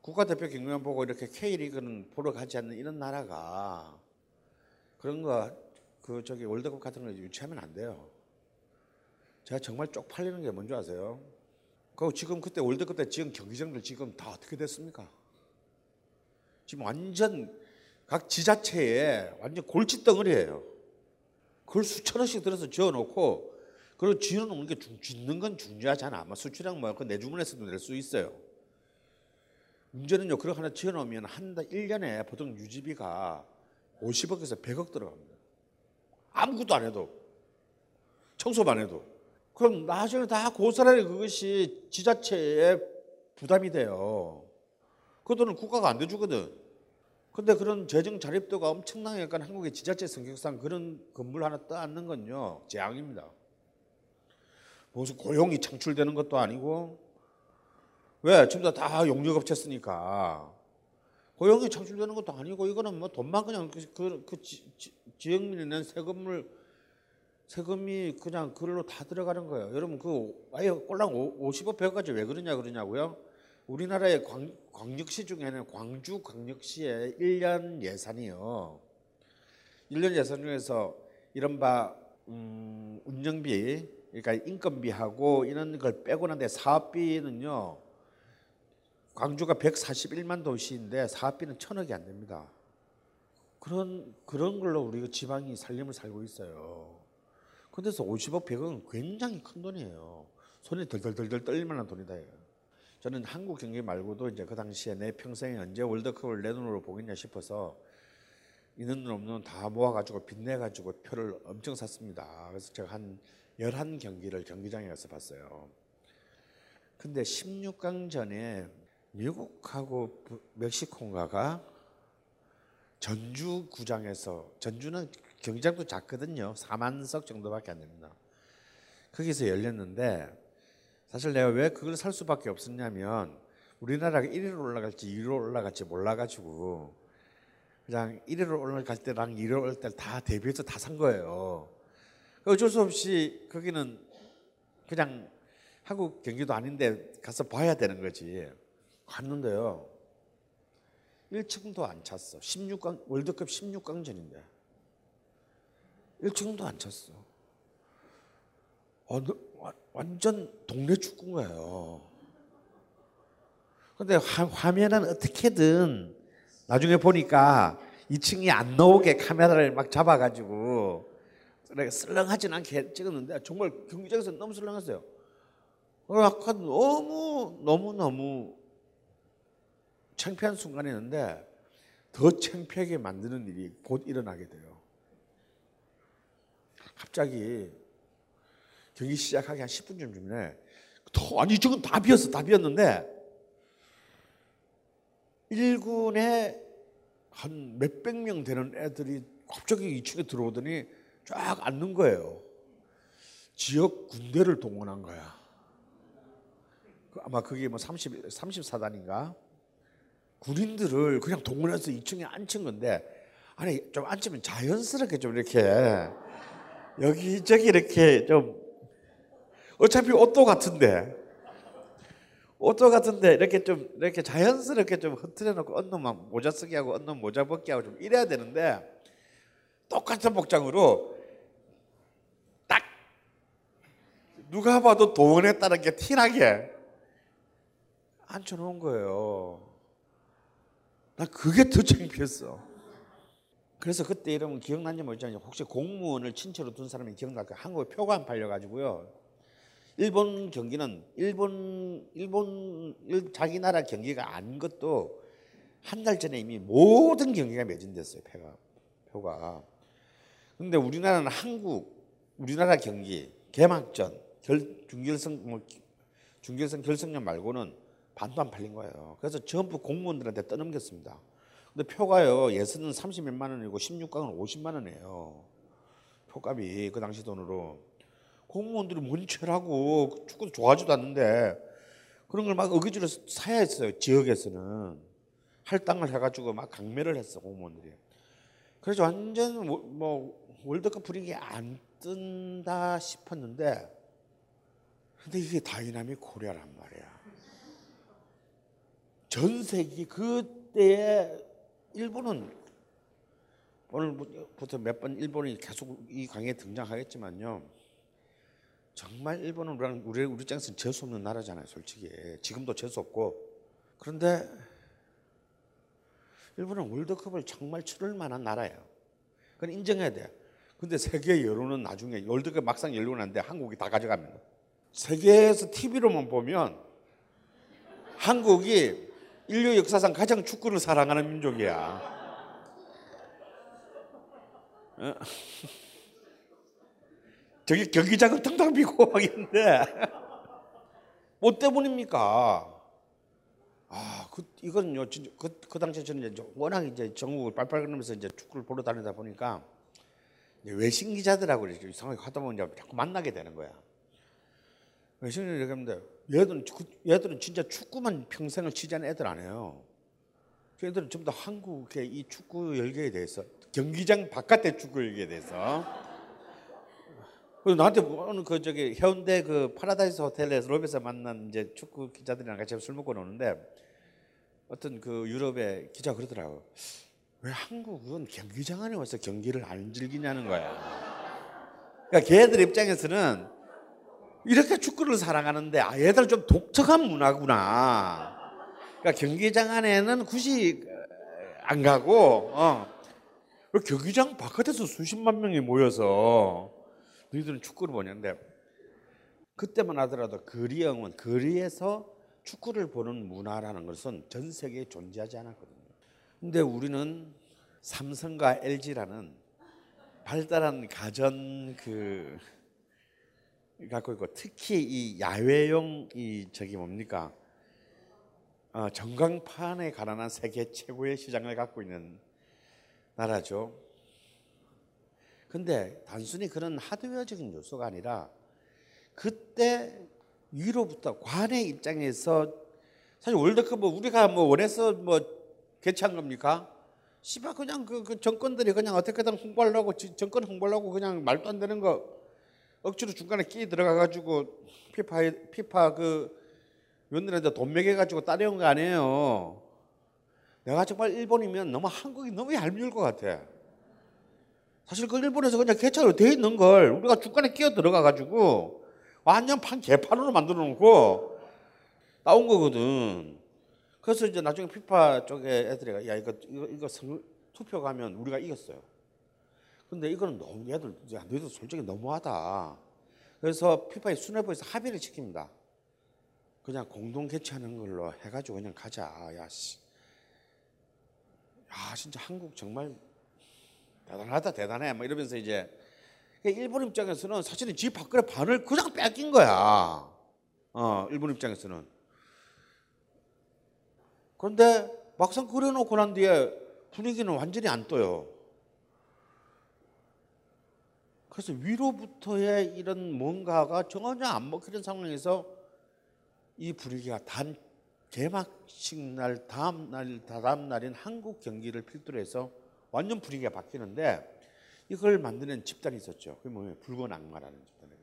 국가대표 경기만 보고 이렇게 K리그는 보러 가지 않는 이런 나라가 그런 거 그 저기 월드컵 같은 거 유치하면 안 돼요. 제가 정말 쪽팔리는 게 뭔지 아세요? 그 지금 그때 월드컵 때 지금 경기장들 지금 다 어떻게 됐습니까? 지금 완전 각 지자체에 완전 골칫덩어리예요. 그걸 수천 원씩 들어서 지어놓고 그리고 지어놓은 게 중- 짓는 건 중요하잖아. 아마 수출량 뭐그 내주문에서도 낼 수 있어요. 문제는요. 그거 하나 지어놓으면 한 달, 1년에 보통 유지비가 50억에서 100억 들어갑니다. 아무것도 안 해도. 청소만 해도. 그럼 나중에 다 고스란히 그것이 지자체에 부담이 돼요. 그 돈은 국가가 안 대주거든. 근데 그런 재정 자립도가 엄청나게 약간 한국의 지자체 성격상 그런 건물 하나 떠안는 건요 재앙입니다. 무슨 고용이 창출되는 것도 아니고 왜 다, 다 용역업체 쓰니까 고용이 창출되는 것도 아니고 이거는 뭐 돈만 그냥 그, 그, 그 지, 지, 지역민이 낸 세금을 세금이 그냥 그걸로 다 들어가는 거예요. 여러분 그 아예 꼴랑 50억 100억까지 왜 그러냐 그러냐고요? 우리나라의 광, 광역시 중에는 광주 광역시의 1년 예산이요. 1년 예산 중에서 이른바 음, 운영비, 그러니까 인건비하고 이런 걸 빼고 난데 사업비는요. 광주가 141만 도시인데 사업비는 천억이 안 됩니다. 그런 그런 걸로 우리가 지방이 살림을 살고 있어요. 근데서 50억 100억은 굉장히 큰 돈이에요. 손이 덜덜덜덜 떨릴 만한 돈이다. 저는 한국 경기 말고도 이제 그 당시에 내 평생에 언제 월드컵을 내 눈으로 보겠냐 싶어서 있는 돈 없는 돈다 모아가지고 빚내가지고 표를 엄청 샀습니다. 그래서 제가 한 11경기를 경기장에 가서 봤어요. 근데 16강 전에 미국하고 부- 멕시코인가가 전주 구장에서 전주는 경기장도 작거든요. 4만석 정도밖에 안 됩니다. 거기서 열렸는데 사실 내가 왜 그걸 살 수밖에 없었냐면 우리나라가 1위로 올라갈지 2위로 올라갈지 몰라가지고 그냥 1위로 올라갈 때랑 2위로 올라갈 때 다 대비해서 다 산 거예요. 어쩔 수 없이 거기는 그냥 한국 경기도 아닌데 가서 봐야 되는 거지. 갔는데요. 1층도 안 찼어. 16강 월드컵 16강전인데 1층도 안 찼어. 어, 완전 동네 축구인 거예요. 근데 화, 화면은 어떻게든 나중에 보니까 2층이 안 나오게 카메라를 막 잡아가지고 그래, 쓸렁하진 않게 찍었는데 정말 경기장에서 너무 쓸렁했어요. 어, 약간 너무 너무 너무 창피한 순간이었는데 더 창피하게 만드는 일이 곧 일어나게 돼요. 갑자기 경기 시작하기 한 10분 전에 더 아니 저건 다 비었어 다 비었는데 1군에 한 몇백 명 되는 애들이 갑자기 2층에 들어오더니 쫙 앉는 거예요. 지역 군대를 동원한 거야. 그 아마 그게 뭐 30, 34단인가? 군인들을 그냥 동원해서 2층에 앉힌 건데 아니 좀 앉으면 자연스럽게 좀 이렇게 여기저기 이렇게 좀 어차피 옷도 같은데 옷도 같은데 이렇게 좀 이렇게 자연스럽게 좀 흐트려 놓고 어느 놈 모자 쓰기 하고 놈 모자 벗기 하고 좀 이래야 되는데 똑같은 복장으로 딱 누가 봐도 동원했다는 게 티나게 앉혀놓은 거예요. 나 그게 더 창피했어. 그래서 그때 이러면 기억나는지 모르지만 혹시 공무원을 친처로 둔 사람이 기억날까? 한국에 표가 안 팔려가지고요. 일본 경기는 일본 일본 일- 자기 나라 경기가 아닌 것도 한 달 전에 이미 모든 경기가 매진됐어요. 표가 표가. 근데 우리나라는 한국 우리나라 경기 개막전 결 준결승 뭐 준결승 결승전 말고는 반도 안 팔린 거예요. 그래서 전부 공무원들한테 떠넘겼습니다. 근데 표가요 예선은 30몇만 원이고 16강은 50만 원이에요. 표값이 그 당시 돈으로 공무원들이 뭔 죄라고 축구도 좋아하지도 않는데 그런 걸 막 억지로 사야 했어요. 지역에서는 할당을 해가지고 막 강매를 했어 공무원들이. 그래서 완전 뭐, 뭐 월드컵 분위기 안 뜬다 싶었는데 근데 이게 dynamic Korea란 말이야. 전 세계 그때에 일본은 오늘부터 몇 번 일본이 계속 이 강의에 등장하겠지만요. 정말 일본은 우리랑 우리 우리 입장에서는 재수 없는 나라잖아요, 솔직히. 지금도 재수 없고. 그런데 일본은 월드컵을 정말 치를 만한 나라예요. 그건 인정해야 돼. 근데 세계 여론은 나중에 월드컵 막상 열리고 났는데 한국이 다 가져갑니다. 세계에서 TV로만 보면 한국이 인류 역사상 가장 축구를 사랑하는 민족이야. 어? 저기 경기장은 텅텅 비고 막 있는데 뭐 때문입니까? 아, 그 이건요, 진짜 그, 그 당시에 저는 이제 워낙 이제 전국을 빨빨 거리면서 이제 축구를 보러 다니다 보니까 이제 외신 기자들하고 이렇게 이상하게 하다 보면 이제 자꾸 만나게 되는 거야. 외신을 이렇게 하는데 얘들은 그- 얘들은 진짜 축구만 평생을 취재하는 애들 아니에요. 그 애들은 전부 다 한국의 이 축구 열기에 대해서 경기장 바깥의 축구 열기에 대해서 그리고 나한테 오늘 그 저기 해운대 그 파라다이스 호텔에서 로비에서 만난 이제 축구 기자들이랑 같이 술 먹고 노는데 어떤 그 유럽의 기자 가 그러더라고. 왜 한국은 경기장 안에 와서 경기를 안 즐기냐는 거야. 그러니까 걔들 입장에서는 이렇게 축구를 사랑하는데 아 얘들 좀 독특한 문화구나. 그러니까 경기장 안에는 굳이 안 가고 어. 왜 경기장 바깥에서 수십만 명이 모여서 너희들은 축구를 보냐는데 그때만 하더라도 거리형은 거리에서 축구를 보는 문화라는 것은 전 세계에 존재하지 않았거든요. 근데 우리는 삼성과 LG라는 발달한 가전 그 갖고 있고 특히 이 야외용 이 저기 뭡니까 어, 전광판에 가난한 세계 최고의 시장을 갖고 있는 나라죠. 근데 단순히 그런 하드웨어적인 요소가 아니라 그때 위로부터 관의 입장에서 사실 월드컵 뭐 우리가 뭐 원해서 뭐 개최한 겁니까? 씨발 그냥 그, 그 정권들이 그냥 어떻게든 홍보하려고 지- 정권 홍보하려고 그냥 말도 안 되는 거 억지로 중간에 끼 들어가 가지고 피파 피파 그 위원들한테 돈 매겨 가지고 따려온 거 아니에요. 내가 정말 일본이면 너무 한국이 너무 얄미울 것 같아. 사실 그 일본에서 그냥 개최로 돼 있는 걸 우리가 중간에 끼어 들어가 가지고 완전 판 개판으로 만들어 놓고 나온 거거든. 그래서 이제 나중에 피파 쪽에 애들이 야 이거 이거 이거 성- 투표 가면 우리가 이겼어요. 근데 이거는 너무 얘들 야 너희들 솔직히 너무하다. 그래서 피파의 수뇌부에서 합의를 시킵니다. 그냥 공동 개최하는 걸로 해가지고 그냥 가자. 야 씨. 야 진짜 한국 정말 대단하다 대단해. 뭐 이러면서 이제 그러니까 일본 입장에서는 사실은 집 밖의 반을 그냥 뺏긴 거야. 어 일본 입장에서는. 그런데 막상 그려놓고 난 뒤에 분위기는 완전히 안 떠요. 그래서 위로부터의 이런 뭔가가 전혀 안 먹히는 상황에서 이 분위기가 단 개막식 날 다음 날 다다음 날인 한국 경기를 필두로 해서 완전 분위기가 바뀌는데 이걸 만드는 집단이 있었죠. 그게 뭐예요? 붉은 악마라는 집단이에요.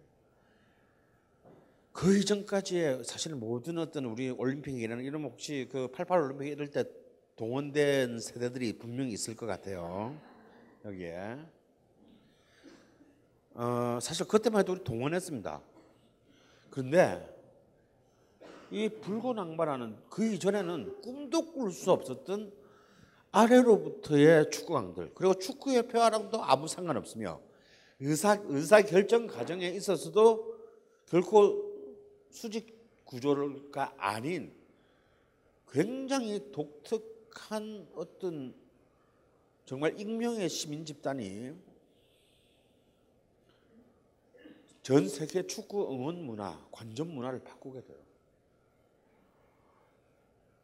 그 이전까지의 사실 모든 어떤 우리 올림픽이라는 이런 혹시 그 88 올림픽 이럴 때 동원된 세대들이 분명히 있을 것 같아요. 여기에. 어, 사실 그때만 해도 우리 동원했습니다. 그런데 이 붉은 악마라는 그 이전에는 꿈도 꿀 수 없었던 아래로부터의 축구강들 그리고 축구협회와랑도 아무 상관없으며 의사 의사 결정 과정에 있어서도 결코 수직 구조가 아닌 굉장히 독특한 어떤 정말 익명의 시민 집단이 전 세계 축구 응원 문화, 관전 문화를 바꾸게 돼요.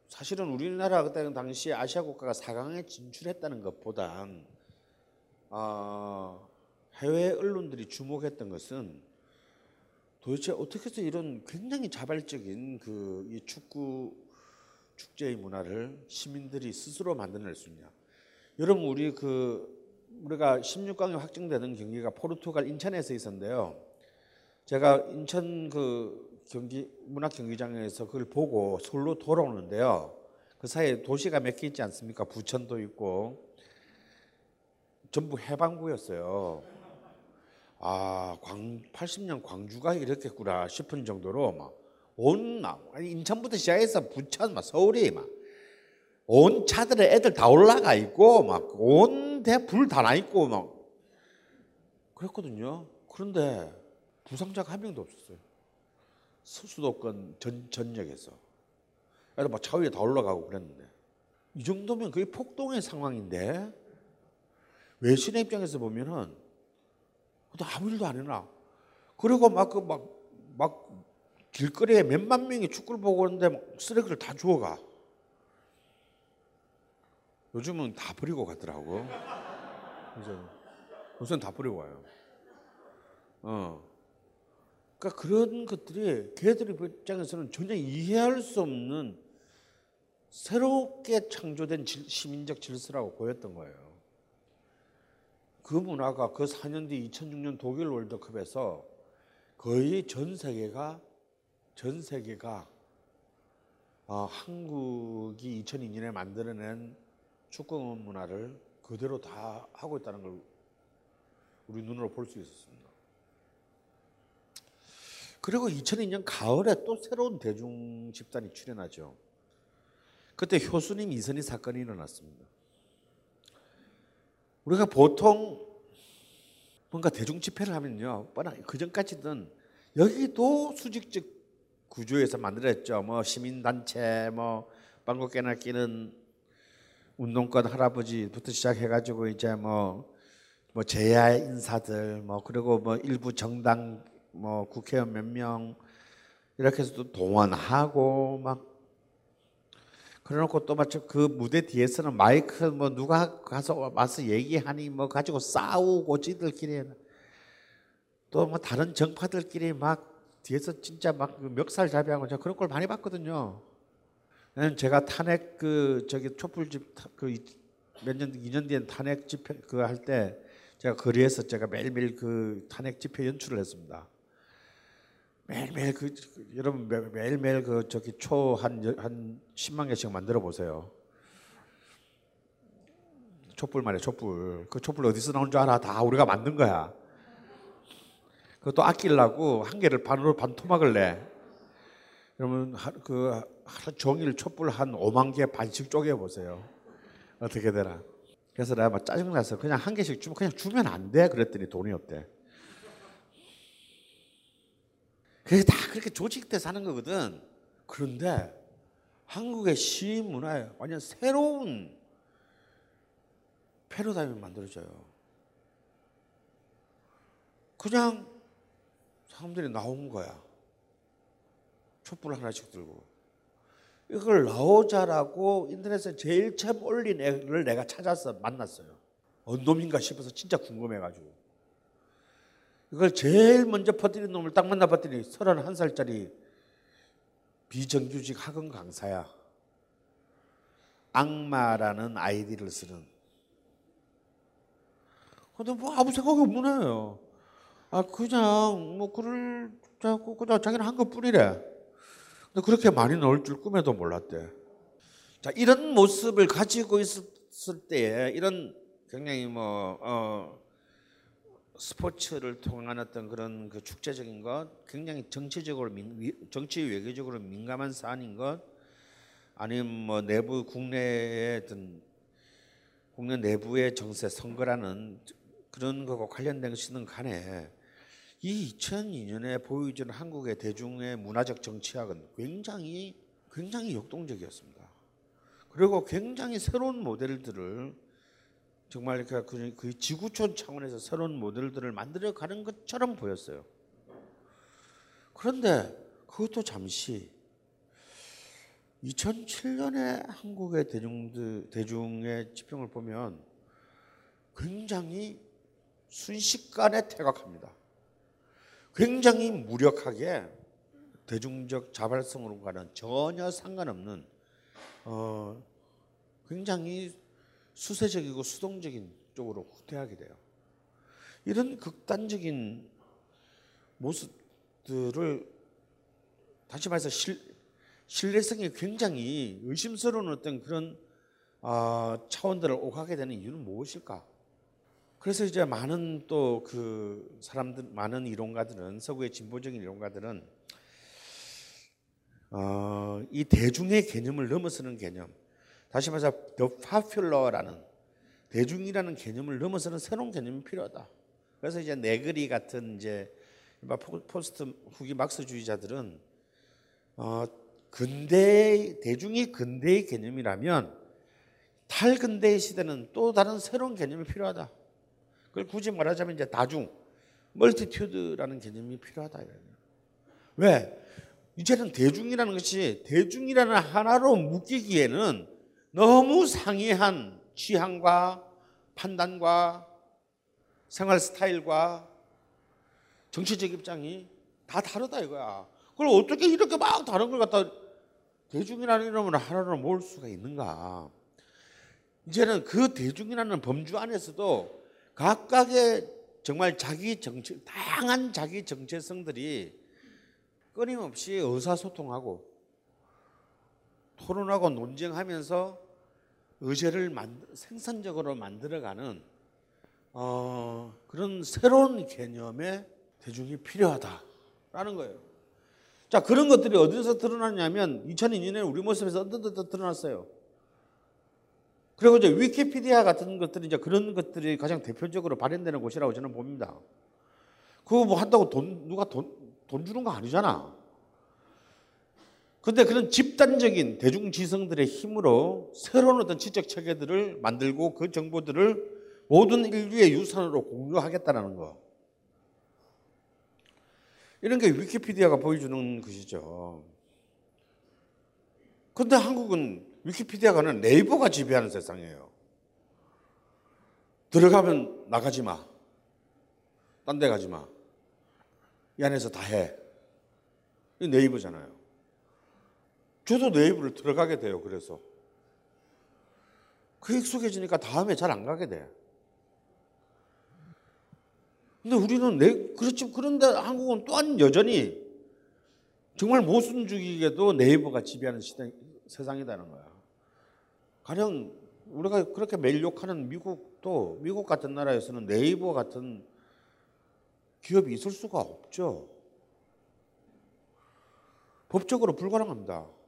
사실은 우리나라 그때 당시 아시아 국가가 4강에 진출했다는 것보단 어, 해외 언론들이 주목했던 것은 도대체 어떻게 해서 이런 굉장히 자발적인 그 이 축구 축제의 문화를 시민들이 스스로 만들어낼 수 있냐? 여러분 우리 그 우리가 16강에 확정되는 경기가 포르투갈 인천에서 있었는데요. 제가 인천 그 경기 문학 경기장에서 그걸 보고 서울로 돌아오는데요. 그 사이에 도시가 몇 개 있지 않습니까? 부천도 있고 전부 해방구였어요. 아, 광 80년 광주가 이렇겠구나 싶은 정도로 막온 아니 인천부터 시작해서 부천 막 서울이 막 온 차들에 애들 다 올라가 있고 막 온 대 불 다 나 있고 막 그랬거든요. 그런데 부상자가 한 명도 없었어요. 수- 수도권 전, 전역에서. 그래서 막 차 위에 다 올라가고 그랬는데. 이 정도면 거의 폭동의 상황인데 외신의 입장에서 보면은 아무 일도 안 해나. 그리고 막 그 막 막 길거리에 몇만 명이 축구를 보고 오는데 막 쓰레기를 다 주워가. 요즘은 다 버리고 가더라고. 요새는 다 버리고 와요. 어. 그러니까 그런 것들이 걔들 입장에서는 전혀 이해할 수 없는 새롭게 창조된 질- 시민적 질서라고 보였던 거예요. 그 문화가 그 4년 뒤 2006년 독일 월드컵에서 거의 전 세계가 전 세계가 어, 한국이 2002년에 만들어낸 축구 문화를 그대로 다 하고 있다는 걸 우리 눈으로 볼 수 있었습니다. 그리고 2002년 가을에 또 새로운 대중 집단이 출현하죠. 그때 효수님 이선희 사건이 일어났습니다. 우리가 보통 뭔가 대중 집회를 하면요, 뻔하게 그 전까지는 여기도 수직적 구조에서 만들었죠. 뭐 시민단체, 뭐 빵구 깨나 끼는 운동권 할아버지부터 시작해가지고 이제 뭐, 뭐 제야 인사들, 뭐 그리고 뭐 일부 정당, 뭐 국회의원 몇 명 이렇게 해서 또 동원하고 막 그래놓고 또 마치 그 무대 뒤에서는 마이크 뭐 누가 가서 와서 얘기하니 뭐 가지고 싸우고 지들끼리 또 뭐 다른 정파들끼리 막 뒤에서 진짜 막그 멱살 잡이하고 제가 그런 걸 많이 봤거든요. 제가 탄핵 그 저기 촛불집 그 몇 년 2년 뒤엔 탄핵 집회 그 할 때 제가 거리에서 제가 매일매일 그 탄핵 집회 연출을 했습니다. 매일매일 그 그- 여러분 매- 매일매일 그 저기 초 한 한 10만 개씩 만들어 보세요. 촛불 말이야 촛불. 그 촛불 어디서 나온 줄 알아? 다 우리가 만든 거야. 그것도 아끼려고 한 개를 반으로 반 토막을 내. 하, 그 하루 종일 촛불 한 5만 개 반씩 쪼개 보세요. 어떻게 되나? 그래서 내가 막 짜증나서 그냥 한 개씩 주면 그냥 주면 안 돼. 그랬더니 돈이 없대. 그게 다 그렇게 조직돼 사는 거거든. 그런데 한국의 시인 문화에 완전 새로운 패러다임이 만들어져요. 그냥 사람들이 나온 거야. 촛불 하나씩 들고. 이걸 나오자라고 인터넷에 제일 처음 올린 애를 내가 찾아서 만났어요. 어느 놈인가 싶어서 진짜 궁금해가지고. 이걸 제일 먼저 퍼뜨린 놈을 딱 만나봤더니 31살짜리 비정규직 학원 강사야. 악마라는 아이디를 쓰는. 근데 뭐 아무 생각이 애예요. 아 그냥 뭐 글을 자꾸 그냥 자기는 한 것 뿐이래. 근데 그렇게 많이 나올 줄 꿈에도 몰랐대. 자 이런 모습을 가지고 있었을 때에 이런 굉장히 뭐 어, 스포츠를 통한 어떤 그런 그 축제적인 것, 굉장히 정치적으로 민, 위- 정치 외교적으로 민감한 사안인 것, 아니면 뭐 내부 국내의 어떤 국내 내부의 정세 선거라는 그런 거가 관련된 것이든 간에 이 2002년에 보여준 한국의 대중의 문화적 정치학은 굉장히 굉장히 역동적이었습니다. 그리고 굉장히 새로운 모델들을 정말 그, 그, 그 지구촌 차원에서 새로운 모델들을 만들어 가는 것처럼 보였어요. 그런데 그것도 잠시 2007년에 한국의 대중들 대중의 지평을 보면 굉장히 순식간에 퇴각합니다. 굉장히 무력하게 대중적 자발성으로가는 전혀 상관없는 어, 굉장히 수세적이고 수동적인 쪽으로 후퇴하게 돼요. 이런 극단적인 모습들을 다시 말해서 실, 신뢰성이 굉장히 의심스러운 어떤 그런 어, 차원들을 오가게 되는 이유는 무엇일까? 그래서 이제 많은 또 그 사람들 많은 이론가들은 서구의 진보적인 이론가들은 어, 이 대중의 개념을 넘어서는 개념, 다시 말해서 the popular라는 대중이라는 개념을 넘어서는 새로운 개념이 필요하다. 그래서 이제 네그리 같은 이제 포스트 후기 막스주의자들은 어, 근대 대중이 근대의 개념이라면 탈근대의 시대는 또 다른 새로운 개념이 필요하다. 그걸 굳이 말하자면 이제 다중 multitude라는 개념이 필요하다. 왜? 이제는 대중이라는 것이 대중이라는 하나로 묶이기에는 너무 상이한 취향과 판단과 생활 스타일과 정치적 입장이 다 다르다 이거야. 그걸 어떻게 이렇게 막 다른 걸 갖다 대중이라는 이름으로 하나로 모을 수가 있는가? 이제는 그 대중이라는 범주 안에서도 각각의 정말 자기 정체, 다양한 자기 정체성들이 끊임없이 의사소통하고 토론하고 논쟁하면서 의제를 만, 생산적으로 만들어가는 어, 그런 새로운 개념의 대중이 필요하다라는 거예요. 자 그런 것들이 어디서 드러났냐면 2002년에 우리 모습에서 언뜻 드러났어요. 그리고 이제 위키피디아 같은 것들이 이제 그런 것들이 가장 대표적으로 발현되는 곳이라고 저는 봅니다. 그거 뭐 한다고 돈 누가 돈, 돈 주는 거 아니잖아. 근데 그런 집단적인 대중지성들의 힘으로 새로운 어떤 지적 체계들을 만들고 그 정보들을 모든 인류의 유산으로 공유하겠다는 거. 이런 게 위키피디아가 보여주는 것이죠. 근데 한국은 위키피디아가 아니라 네이버가 지배하는 세상이에요. 들어가면 나가지 마. 딴 데 가지 마. 이 안에서 다 해. 이 네이버잖아요. 저도 네이버를 들어가게 돼요. 그래서. 그 익숙해지니까 다음에 잘 안 가게 돼. 근데 우리는 네, 그렇지 그런데 한국은 또한 여전히 정말 모순주의에도 네이버가 지배하는 시대, 세상이라는 거야. 가령 우리가 그렇게 매일 욕하는 미국도 미국 같은 나라에서는 네이버 같은 기업이 있을 수가 없죠. 법적으로 불가능합니다.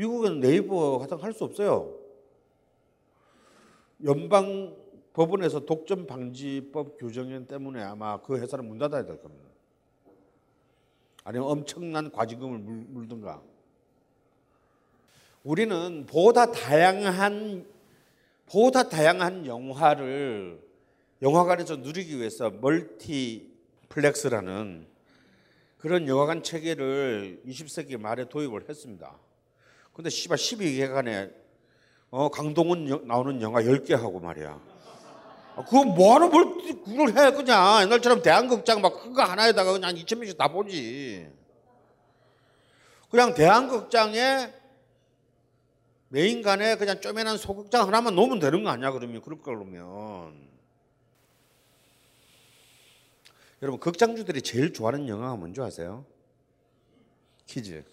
미국은 네이버 거할수 없어요. 연방 법원에서 독점 방지법 규정연 때문에 아마 그 회사는 문 닫아야 될 겁니다. 아니면 엄청난 과징금을 물, 물든가. 우리는 보다 다양한 보다 다양한 영화를 영화관에서 누리기 위해서 멀티플렉스라는 그런 영화관 체계를 20세기 말에 도입을 했습니다. 근데 씨발 12개간에 어, 강동원 여- 나오는 영화 10개 하고 말이야. 아, 그거 뭐하러 뭘 그걸 해 그냥 옛날처럼 대한극장 막 큰 거 하나에다가 그냥 2천 명씩 다 보지. 그냥 대한극장에 메인 간에 그냥 쪼매난 소극장 하나만 놓으면 되는 거 아니야 그러면 그럴 거면 여러분 극장주들이 제일 좋아하는 영화가 뭔지 아세요? 퀴즈.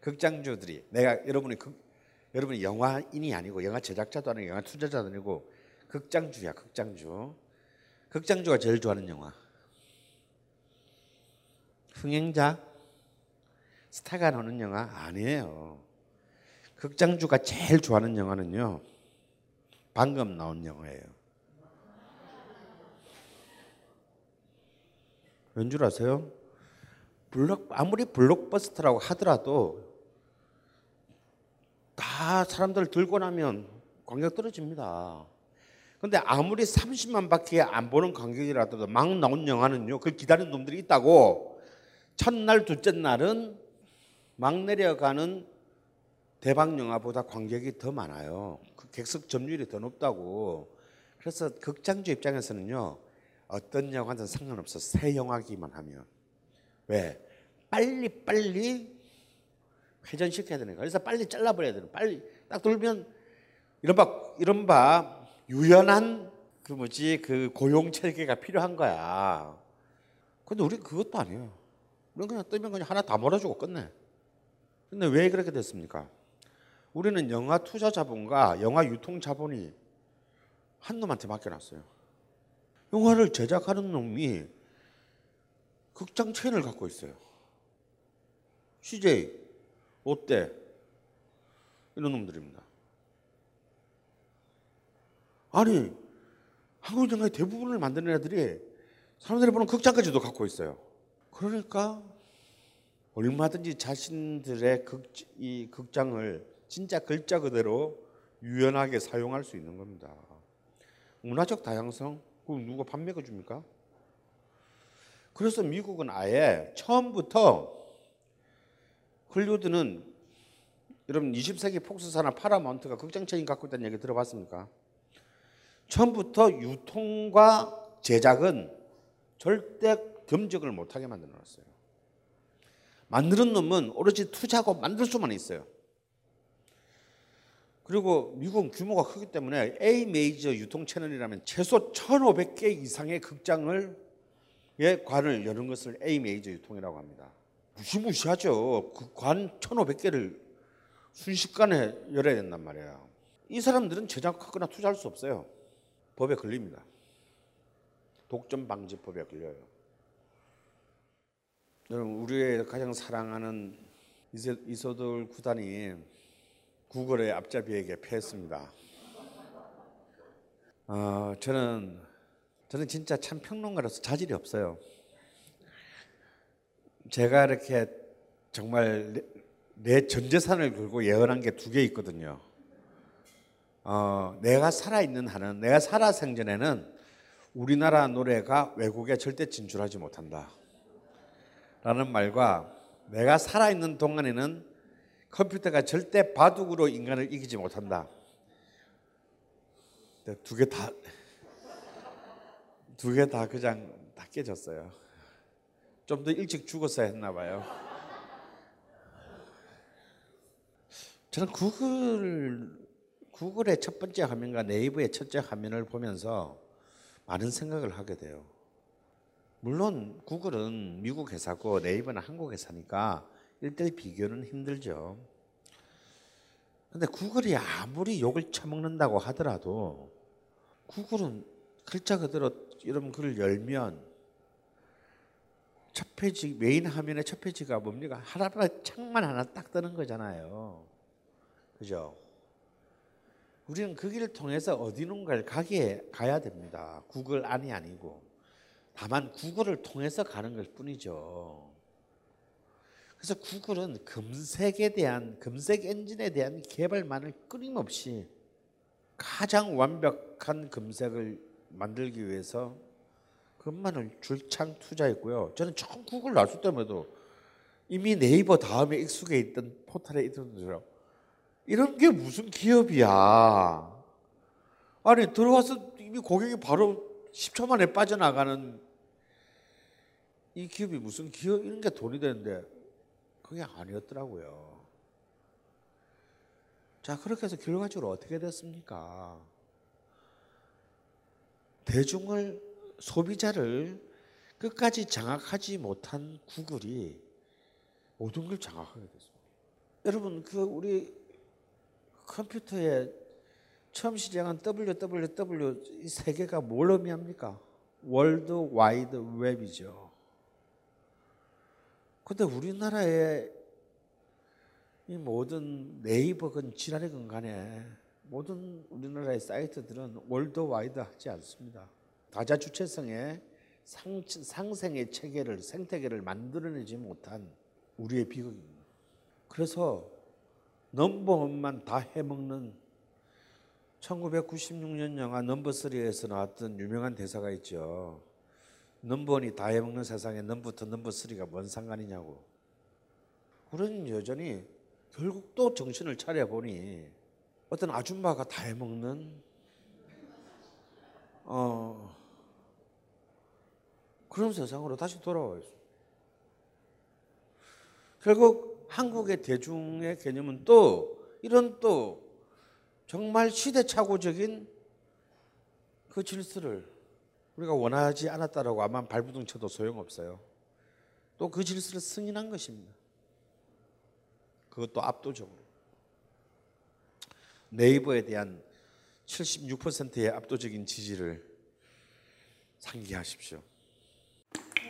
극장주들이 내가 여러분이 극, 여러분이 영화인이 아니고 영화 제작자도 아니고 영화 투자자도 아니고 극장주야 극장주. 극장주가 제일 좋아하는 영화. 흥행자 스타가 나오는 영화 아니에요. 극장주가 제일 좋아하는 영화는요. 방금 나온 영화예요. 왠 줄 아세요? 블록 아무리 블록버스터라고 하더라도 다 사람들 들고 나면 관객 떨어집니다. 근데 아무리 30만 바퀴 안 보는 관객이라도 막 나온 영화는요. 그걸 기다리는 놈들이 있다고. 첫날 둘째 날은 막 내려가는 대박 영화보다 관객이 더 많아요. 그 객석 점유율이 더 높다고. 그래서 극장주 입장에서는요. 어떤 영화든 상관없어. 새 영화기만 하면. 왜? 빨리 빨리 회전시켜야 되는 거야. 그래서 빨리 잘라버려야 되는. 거야. 빨리 딱 돌면 이른바 이른바 유연한 그 뭐지 그 고용 체계가 필요한 거야. 근데 우리 그것도 아니에요. 우리는 그냥 뜨면 그냥 하나 다 몰아주고 끝내. 근데 왜 그렇게 됐습니까? 우리는 영화 투자 자본과 영화 유통 자본이 한 놈한테 맡겨놨어요. 영화를 제작하는 놈이 극장 체인을 갖고 있어요. CJ, 롯데 이런 놈들입니다. 아니 한국 영화의 대부분을 만드는 애들이 사람들이 보는 극장까지도 갖고 있어요. 그러니까 얼마든지 자신들의 극, 이 극장을 진짜 글자 그대로 유연하게 사용할 수 있는 겁니다. 문화적 다양성, 그 누가 밥 먹여줍니까? 그래서 미국은 아예 처음부터 헐리우드는 여러분 20세기 폭스사나 파라마운트가 극장체인 갖고 있다는 얘기 들어봤습니까? 처음부터 유통과 제작은 절대 겸적을 못하게 만들어 놨어요. 만드는 놈은 오로지 투자하고 만들 수만 있어요. 그리고 미국은 규모가 크기 때문에 A 메이저 유통 채널이라면 최소 1,500개 이상의 극장을 예, 관을 여는 것을 A 메이저 유통이라고 합니다. 무시무시하죠. 그 관 1,500개를 순식간에 열어야 된단 말이에요. 이 사람들은 제작하거나 투자할 수 없어요. 법에 걸립니다. 독점 방지법에 걸려요. 여러분 우리의 가장 사랑하는 이소돌 구단이 구글의 앞잡이에게 패했습니다. 어, 저는 저는 진짜 참 평론가로서 자질이 없어요. 제가 이렇게 정말 내, 내전 재산을 걸고 예언한 게 두 개 있거든요. 어, 내가 살아있는 한은, 내가 살아 생전에는 우리나라 노래가 외국에 절대 진출하지 못한다. 라는 말과 내가 살아있는 동안에는 컴퓨터가 절대 바둑으로 인간을 이기지 못한다. 두 개 다, 두 개 다 그냥 다 깨졌어요. 좀 더 일찍 죽었어야 했나 봐요. 저는 구글, 구글의 첫 번째 화면과 네이버의 첫째 화면을 보면서 많은 생각을 하게 돼요. 물론 구글은 미국 회사고 네이버는 한국 회사니까 일대일 비교는 힘들죠. 근데 구글이 아무리 욕을 처먹는다고 하더라도 구글은 글자 그대로 이런 구글을 열면 첫 페이지 메인 화면의 첫 페이지가 뭡니까? 하나하나 창만 하나 딱 뜨는 거잖아요. 그죠? 우리는 그 길을 통해서 어디론가를 가게 가야 됩니다. 구글 안이 아니고 다만 구글을 통해서 가는 것 뿐이죠. 그래서 구글은 검색에 대한 검색 엔진에 대한 개발만을 끊임없이 가장 완벽한 검색을 만들기 위해서 그것만을 줄창 투자했고요. 저는 처음 구글 나왔을 때마도 이미 네이버 다음에 익숙해 있던 포털에 있던 것처럼 이런 게 무슨 기업이야. 아니 들어와서 이미 고객이 바로 10초 만에 빠져나가는 이 기업이 무슨 기업 이런 게 돈이 되는데 그게 아니었더라고요. 자 그렇게 해서 결과적으로 어떻게 됐습니까? 대중을 소비자를 끝까지 장악하지 못한 구글이 모든 걸 장악하게 됐습니다. 여러분 그 우리 컴퓨터에 처음 시작한 WWW 이 세계가 뭘 의미합니까? World Wide Web이죠. 근데 우리나라의 이 모든 네이버건 지랄이건 간에 모든 우리나라의 사이트들은 worldwide하지 않습니다. 다자 주체성의 상, 상생의 체계를 생태계를 만들어내지 못한 우리의 비극입니다. 그래서 넘버원만 다 해먹는 1996년 영화 넘버 3에서 나왔던 유명한 대사가 있죠. 넘버원이 다 해먹는 세상에 넘버부터 넘버 3가 뭔 상관이냐고. 우리는 여전히 결국 또 정신을 차려보니 어떤 아줌마가 다 해먹는 어, 그런 세상으로 다시 돌아와 있어. 결국 한국의 대중의 개념은 또 이런 또 정말 시대착오적인 그 질서를 우리가 원하지 않았다라고 아마 발부둥 쳐도 소용없어요. 또 그 질서를 승인한 것입니다. 그것도 압도적으로. 네이버에 대한 76%의 압도적인 지지를 상기하십시오.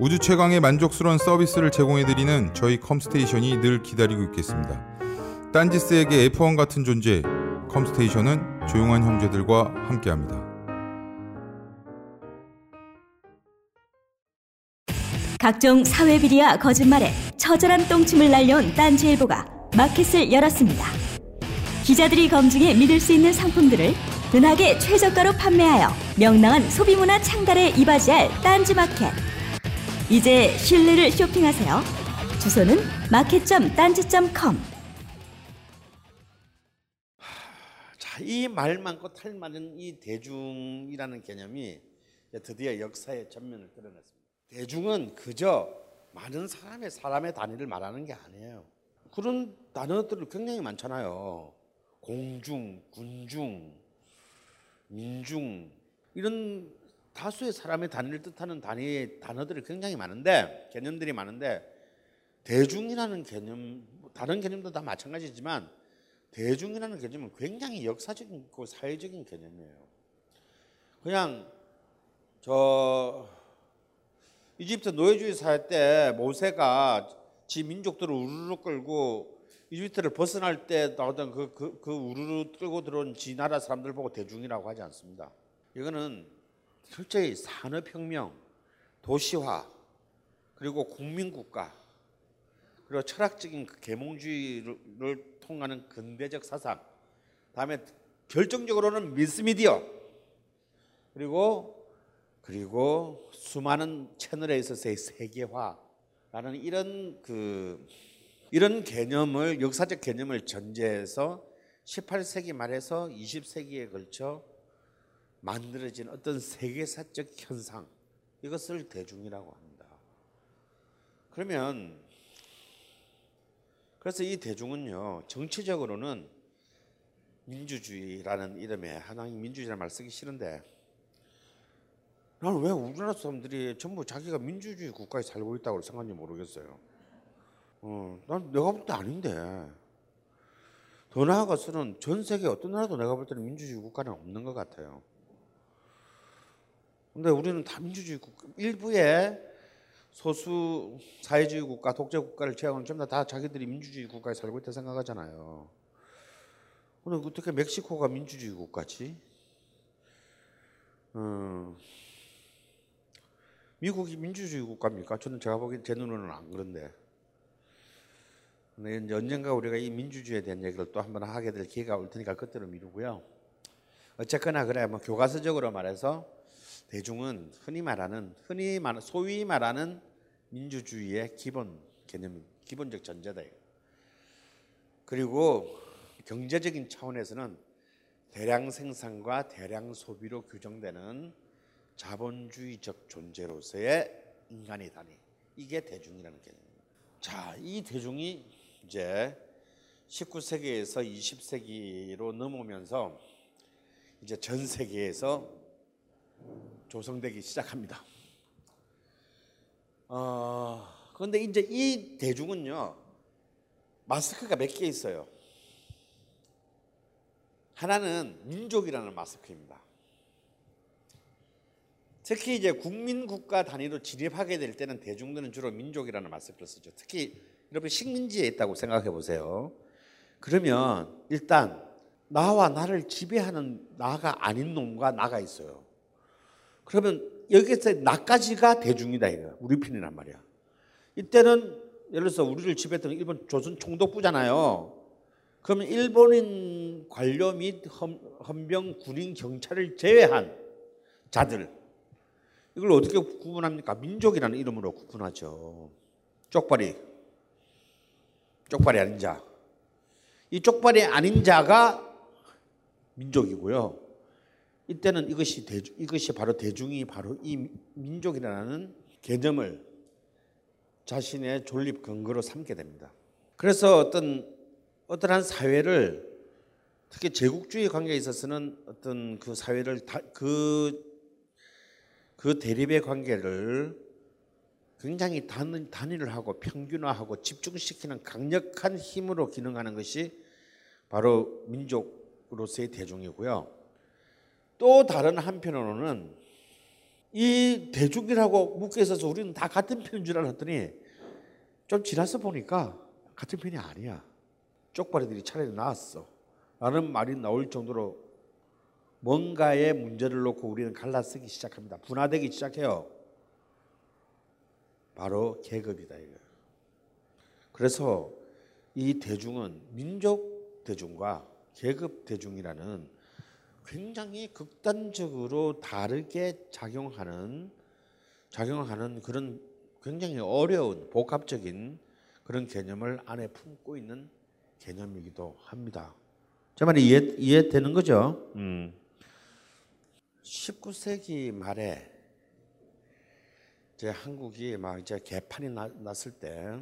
우주 최강의 만족스러운 서비스를 제공해드리는 저희 컴스테이션이 늘 기다리고 있겠습니다. 딴지스에게 F1 같은 존재, 컴스테이션은 조용한 형제들과 함께합니다. 각종 사회 비리와 거짓말에 처절한 똥침을 날려온 딴지일보가 마켓을 열었습니다. 기자들이 검증해 믿을 수 있는 상품들을 은하계 최저가로 판매하여 명랑한 소비문화 창달에 이바지할 딴지마켓. 이제 신뢰를 쇼핑하세요. 주소는 마켓.딴지.com 자, 이 말 많고 탈 많은 이 대중이라는 개념이 드디어 역사의 전면을 드러냈습니다. 대중은 그저 많은 사람의 사람의 단위를 말하는 게 아니에요. 그런 단어들이 굉장히 많잖아요. 공중, 군중, 민중 이런 다수의 사람의 단위를 뜻하는 단위의 단어들이 굉장히 많은데 개념들이 많은데 대중이라는 개념 다른 개념도 다 마찬가지지만 대중이라는 개념은 굉장히 역사적이고 사회적인 개념이에요. 그냥 저 이집트 노예주의 사회 때 모세가 지 민족들을 우르르 끌고 이집트를 벗어날 때 나오던 그, 그, 그 우르르 끌고 들어온 지 나라 사람들 보고 대중이라고 하지 않습니다. 이거는 철저히 산업혁명, 도시화, 그리고 국민국가, 그리고 철학적인 그 계몽주의를 통하는 근대적 사상, 다음에 결정적으로는 미스미디어, 그리고 그리고 수많은 채널에 있어서의 세계화라는 이런 그 이런 개념을 역사적 개념을 전제해서 18세기 말에서 20세기에 걸쳐 만들어진 어떤 세계사적 현상 이것을 대중이라고 합니다. 그러면 그래서 이 대중은요 정치적으로는 민주주의라는 이름의 하나님 민주주의라는 말 쓰기 싫은데 나는 왜 우리나라 사람들이 전부 자기가 민주주의 국가에 살고 있다고 생각하는지 모르겠어요. 어, 난 내가 볼 때 아닌데. 더 나아가서는 전 세계 어떤 나라도 내가 볼 때는 민주주의 국가는 없는 것 같아요. 근데 우리는 다 민주주의 국가, 일부의 소수 사회주의 국가, 독재 국가를 제외하고는 전부 다 자기들이 민주주의 국가에 살고 있다 생각하잖아요. 근데 어떻게 멕시코가 민주주의 국가지? 어, 미국이 민주주의 국가입니까? 저는 제가 보기엔 제 눈으로는 안 그런데. 근데 이제 언젠가 우리가 이 민주주의에 대한 얘기를 또 한번 하게 될 기회가 올 테니까 그때로 미루고요. 어쨌거나 그래 뭐 교과서적으로 말해서 대중은 흔히 말하는 흔히 말 소위 말하는 민주주의의 기본 개념, 기본적 전제다. 그리고 경제적인 차원에서는 대량 생산과 대량 소비로 규정되는 자본주의적 존재로서의 단위. 이게 대중이라는 개념입니다. 자, 이 대중이 이제 19세기에서 20세기로 넘어오면서 이제 전 세계에서 조성되기 시작합니다. 어, 그런데 이제 이 대중은요, 마스크가 몇 개 있어요. 하나는 민족이라는 마스크입니다. 특히 이제 국민 국가 단위로 진입하게 될 때는 대중들은 주로 민족이라는 마스크를 쓰죠. 특히 여러분 식민지에 있다고 생각해 보세요. 그러면 일단 나와 나를 지배하는 나가 아닌 놈과 나가 있어요. 그러면 여기서 나까지가 대중이다 이거 우리 편이란 말이야. 이때는 예를 들어서 우리를 지배했던 일본 조선 총독부잖아요. 그러면 일본인 관료 및 헌병 군인 경찰을 제외한 자들 이걸 어떻게 구분합니까? 민족이라는 이름으로 구분하죠. 쪽발이 쪽발이 아닌 자. 이 쪽발이 아닌 자가 민족이고요. 이때는 이것이 대중, 이것이 바로 대중이 바로 이 민족이라는 개념을 자신의 존립 근거로 삼게 됩니다. 그래서 어떤 어떠한 사회를 특히 제국주의 관계에 있어서는 어떤 그 사회를 그그 그 대립의 관계를 굉장히 단, 단위를 하고 평균화하고 집중시키는 강력한 힘으로 기능하는 것이 바로 민족으로서의 대중이고요. 또 다른 한편으로는 이 대중이라고 묶여 있어서 우리는 다 같은 편인 줄 알았더니 좀 지나서 보니까 같은 편이 아니야. 쪽발이들이 차라리 나았어. 라는 말이 나올 정도로 뭔가의 문제를 놓고 우리는 갈라쓰기 시작합니다. 분화되기 시작해요. 바로 계급이다 이거. 그래서 이 대중은 민족 대중과 계급 대중이라는 굉장히 극단적으로 다르게 작용하는 작용하는 그런 굉장히 어려운 복합적인 그런 개념을 안에 품고 있는 개념이기도 합니다. 제 말이 이해, 이해되는 거죠? 음. 19세기 말에 제 한국이 막 이제 개판이 나, 났을 때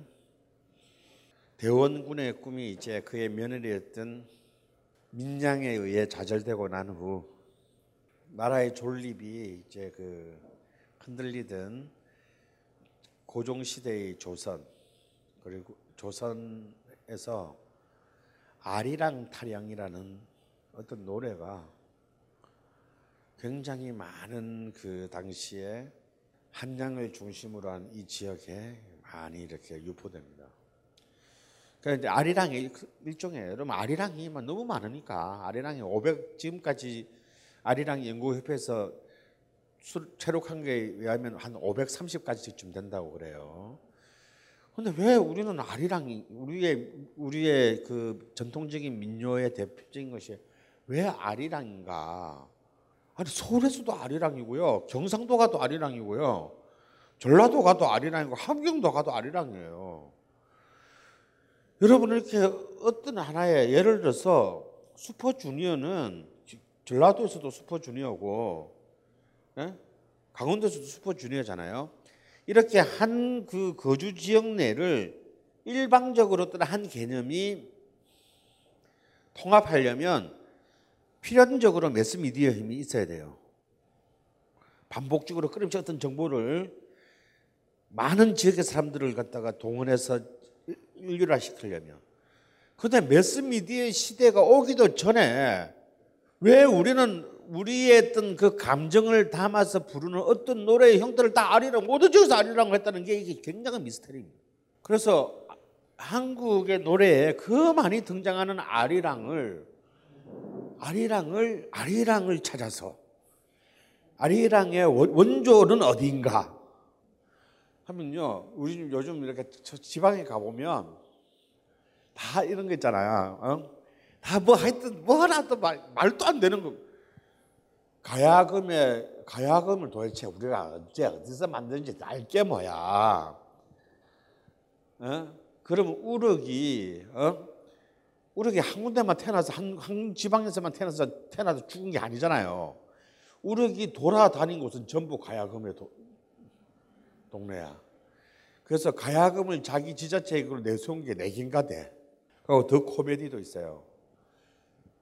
대원군의 꿈이 이제 그의 며느리였던 민양에 의해 좌절되고 난 후 나라의 존립이 이제 그 흔들리던 고종 시대의 조선 그리고 조선에서 아리랑 타령이라는 어떤 노래가 굉장히 많은 그 당시에 한양을 중심으로 한 이 지역에 많이 이렇게 유포됩니다. 그러니까 아리랑이 일종의 여러분 아리랑이 너무 많으니까 아리랑이 500 지금까지 아리랑 연구협회에서 체록한 게 의하면 한 530가지쯤 된다고 그래요. 근데 왜 우리는 아리랑이 우리의 우리의 그 전통적인 민요의 대표적인 것이 왜 아리랑인가? 아니 서울에서도 아리랑이고요, 경상도 가도 아리랑이고요, 전라도 가도 아리랑이고 함경도 가도 아리랑이에요. 여러분 이렇게 어떤 하나의 예를 들어서 슈퍼주니어는 전라도에서도 슈퍼주니어고 예? 강원도에서도 슈퍼주니어잖아요. 이렇게 한 그 거주 지역 내를 일방적으로 어떤 한 개념이 통합하려면 필연적으로 매스미디어 힘이 있어야 돼요. 반복적으로 끊임없이 어떤 정보를 많은 지역의 사람들을 갖다가 동원해서 인류화 시키려면. 근데 매스미디어 시대가 오기도 전에 왜 우리는 우리의 어떤 그 감정을 담아서 부르는 어떤 노래의 형태를 다 아리랑 모두 지어서 아리랑고 했다는 게 이게 굉장한 미스터리입니다. 그래서 한국의 노래에 그 많이 등장하는 아리랑을 아리랑을 아리랑을 찾아서 아리랑의 원조는 어디인가 하면요. 우리 요즘 이렇게 지방에 가보면 다 이런 거 있잖아요. 어? 다뭐 하여튼 뭐 하나도 말, 말도 안 되는 거. 가야금에 가야금을 도대체 우리가 언제 어디서 만드는지 알게 뭐야. 어? 그러면 우럭이 어? 우럭이 한 군데만 태어나서 한, 한 지방에서만 태어나서 태어나서 죽은 게 아니잖아요. 우럭이 돌아다닌 곳은 전부 가야금의 도, 동네야. 그래서 가야금을 자기 지자체로 내세운 게 내긴가 돼. 그리고 더 코미디도 있어요.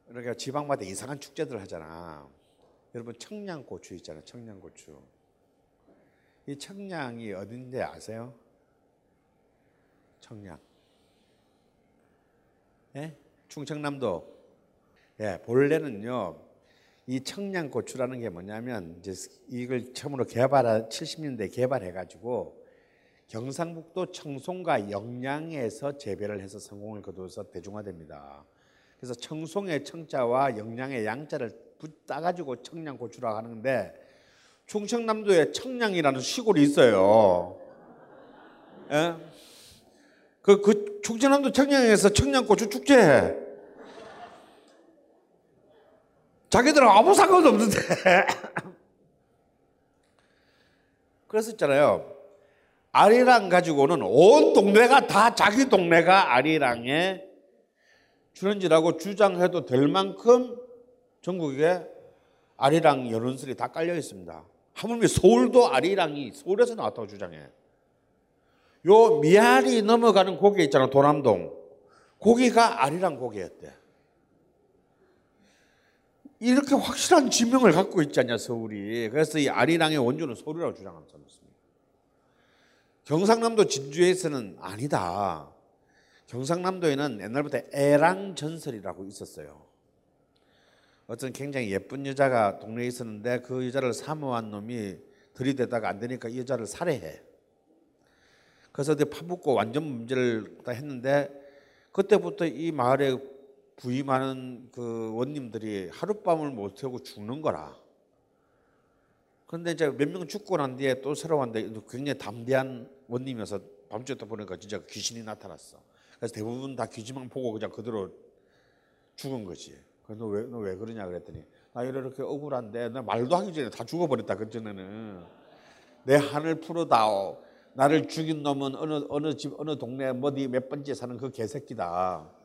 그러니까 지방마다 이상한 축제들 하잖아. 여러분 청양고추 있잖아요. 청양고추. 이 청양이 어딘데 아세요? 청양. 예? 충청남도. 예, 본래는요. 이 청양고추라는 게 뭐냐면 이제 이걸 처음으로 개발 70년대 개발해 가지고 경상북도 청송과 영양에서 재배를 해서 성공을 거두어서 대중화됩니다. 그래서 청송의 청자와 영양의 양자를 따가지고 청양고추라고 하는데 충청남도에 청량이라는 시골이 있어요. 예? 그, 그 충청남도 청량에서 청양고추 축제해. 자기들은 아무 상관도 없는데. 그랬었잖아요. 아리랑 가지고는 온 동네가 다 자기 동네가 아리랑에 출연지라고 주장해도 될 만큼 전국에 아리랑 연원설이 다 깔려 있습니다. 하물며 서울도 아리랑이 서울에서 나왔다고 주장해. 요 미아리 넘어가는 고개 있잖아, 도남동. 고기가 아리랑 고개였대. 이렇게 확실한 지명을 갖고 있잖냐, 서울이. 그래서 이 아리랑의 원조는 서울이라고 주장하는 사람이 있습니다. 경상남도 진주에서는 아니다. 경상남도에는 옛날부터 애랑 전설이라고 있었어요. 어떤 굉장히 예쁜 여자가 동네에 있었는데 그 여자를 사모한 놈이 들이대다가 안 되니까 이 여자를 살해해. 그래서 파묻고 완전 문제를 다 했는데 그때부터 이 마을에 부임하는 그 원님들이 하룻밤을 못 새고 죽는 거라. 그런데 이제 몇 명 죽고 난 뒤에 또 새로 왔는데 굉장히 담대한 원님이어서 밤중에 또 보니까 진짜 귀신이 나타났어. 그래서 대부분 다 귀신만 보고 그냥 그대로 죽은 거지. 그래서 왜, 너 왜 그러냐 그랬더니 나 이렇게 억울한데 나 말도 하기 전에 다 죽어버렸다 그전에는 내 한을 풀어다오. 나를 죽인 놈은 어느 어느 집 어느 동네 어디 몇 번째 사는 그 개새끼다.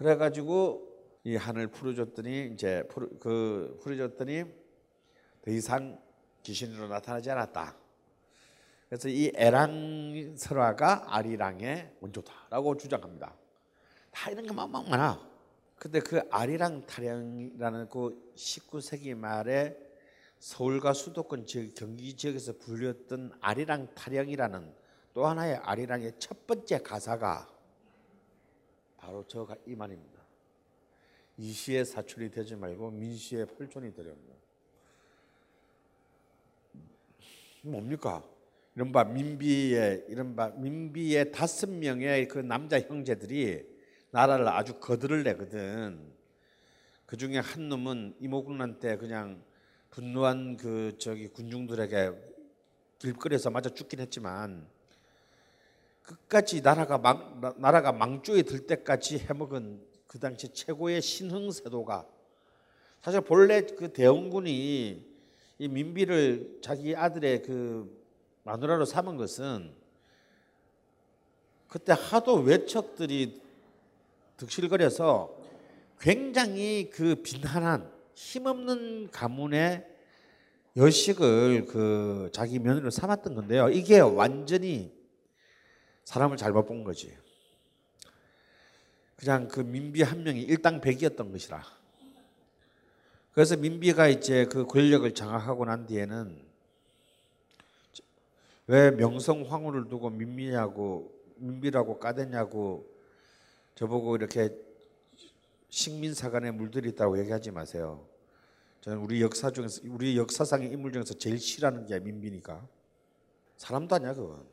그래가지고 이 한을 풀어줬더니 이제 풀, 그 풀어줬더니 더 이상 귀신으로 나타나지 않았다. 그래서 이 에랑 설화가 아리랑의 원조다라고 주장합니다. 다 이런 게막 많아. 근데 그 아리랑 타령이라는 그 19세기 말에 서울과 수도권 지역, 경기 지역에서 불렸던 아리랑 타령이라는 또 하나의 아리랑의 첫 번째 가사가 바로 저가 이 말입니다. 이시의 사출이 되지 말고 민시의 펄촌이 되렵니다. 뭡니까? 이른바 민비의 이른바 민비의 다섯 명의 그 남자 형제들이 나라를 아주 거들을 내거든. 그 중에 한 놈은 이모군란 때 그냥 분노한 그 저기 군중들에게 길거리에서 맞아 죽긴 했지만 끝까지 나라가 망 나라가 망조에 들 때까지 해먹은 그 당시 최고의 신흥세도가 사실 본래 그 대원군이 이 민비를 자기 아들의 그 마누라로 삼은 것은 그때 하도 외척들이 득실거려서 굉장히 그 빈한한 힘없는 가문의 여식을 그 자기 며느리로 삼았던 건데요. 이게 완전히 사람을 잘못 본 거지. 그냥 그 민비 한 명이 일당 백이었던 것이라. 그래서 민비가 이제 그 권력을 장악하고 난 뒤에는 왜 명성 황후를 두고 민비냐고 민비라고 까댔냐고 저보고 이렇게 식민사관에 물들이 있다고 얘기하지 마세요. 저는 우리 역사 중에서 우리 역사상의 인물 중에서 제일 싫어하는 게 민비니까 사람도 아니야 그건.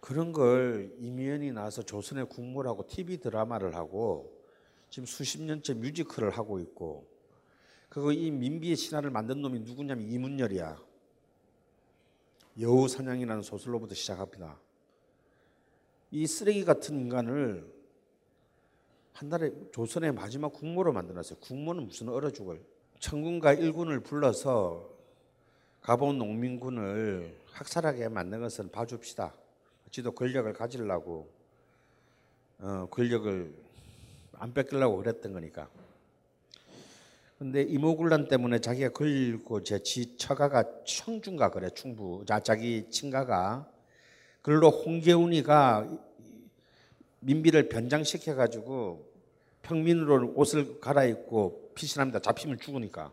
그런 걸 이미연이 나와서 조선의 국물하고 TV 드라마를 하고 지금 수십 년째 뮤지컬을 하고 있고 그리고 이 민비의 신화를 만든 놈이 누구냐면 이문열이야. 여우 사냥이라는 소설로부터 시작합니다. 이 쓰레기 같은 인간을 한 달에 조선의 마지막 국모로 만들었어요. 국모는 무슨 얼어 죽을. 천군과 일군을 불러서 가본 농민군을 학살하게 만든 것은 봐줍시다. 지도 권력을 가지려고 어, 권력을 안 뺏기려고 그랬던 거니까. 근데 이모군란 때문에 자기가 걸리고 제 지 처가가 청중가 그래 충부 자 자기 친가가 그걸로 홍계훈이가 민비를 변장시켜 가지고 평민으로 옷을 갈아입고 피신합니다. 잡히면 죽으니까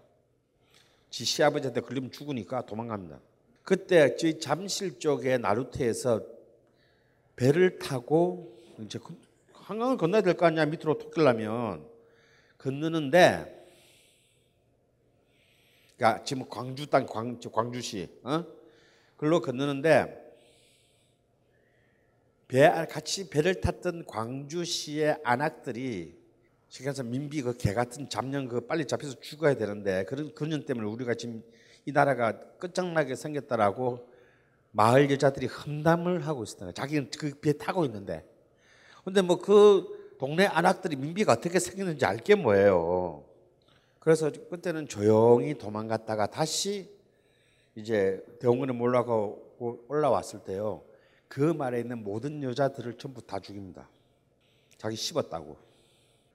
지 시아버지한테 걸리면 죽으니까 도망갑니다. 그때 저희 잠실 쪽에 나루트에서 배를 타고 이제 그 한강을 건너야 될 거 아니야 밑으로 토끼려면 건너는데 그러니까 지금 광주 땅 광, 광주시 어? 글로 건너는데 배 같이 배를 탔던 광주시의 안악들이 그래서 민비 그 개 같은 잡년 그 빨리 잡혀서 죽어야 되는데 그런 그년 때문에 우리가 지금 이 나라가 끝장나게 생겼다라고 마을 여자들이 험담을 하고 있었다. 자기는 그 배 타고 있는데 근데 뭐 그 동네 안악들이 민비가 어떻게 생겼는지 알게 뭐예요. 그래서 그때는 조용히 도망갔다가 다시 이제 대원군에 올라가고 올라왔을 때요. 그 말에 있는 모든 여자들을 전부 다 죽입니다. 자기 씹었다고.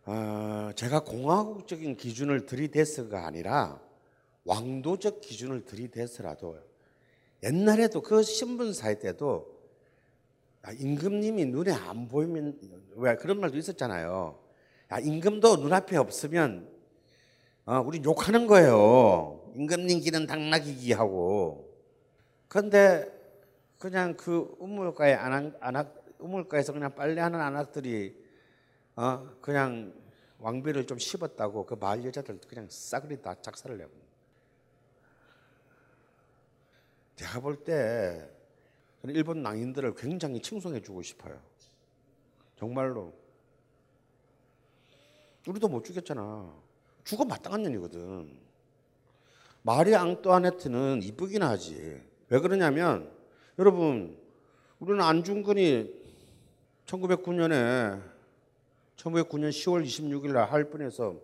아, 제가 공화국적인 기준을 들이댔어가 아니라 왕도적 기준을 들이댔어라도 옛날에도 그 신분사회 때도 아, 임금님이 눈에 안 보이면 왜 그런 말도 있었잖아요. 야, 임금도 눈앞에 없으면 어, 우리 욕하는 거예요. 임금님 기는 당나귀기 하고. 그런데 그냥 그 우물가에 안악, 안악 우물가에서 그냥 빨래하는 안악들이 어, 그냥 왕비를 좀 씹었다고 그 마을 여자들 그냥 싸그리 다 작살을 내고. 제가 볼 때 일본 낭인들을 굉장히 칭송해 주고 싶어요. 정말로. 우리도 못 죽였잖아. 죽어 마땅한 년이거든. 마리 앙뚜아네트는 이쁘긴 하지. 왜 그러냐면 여러분 우리는 안중근이 1909년에 1909년 10월 26일 날 할뿐에서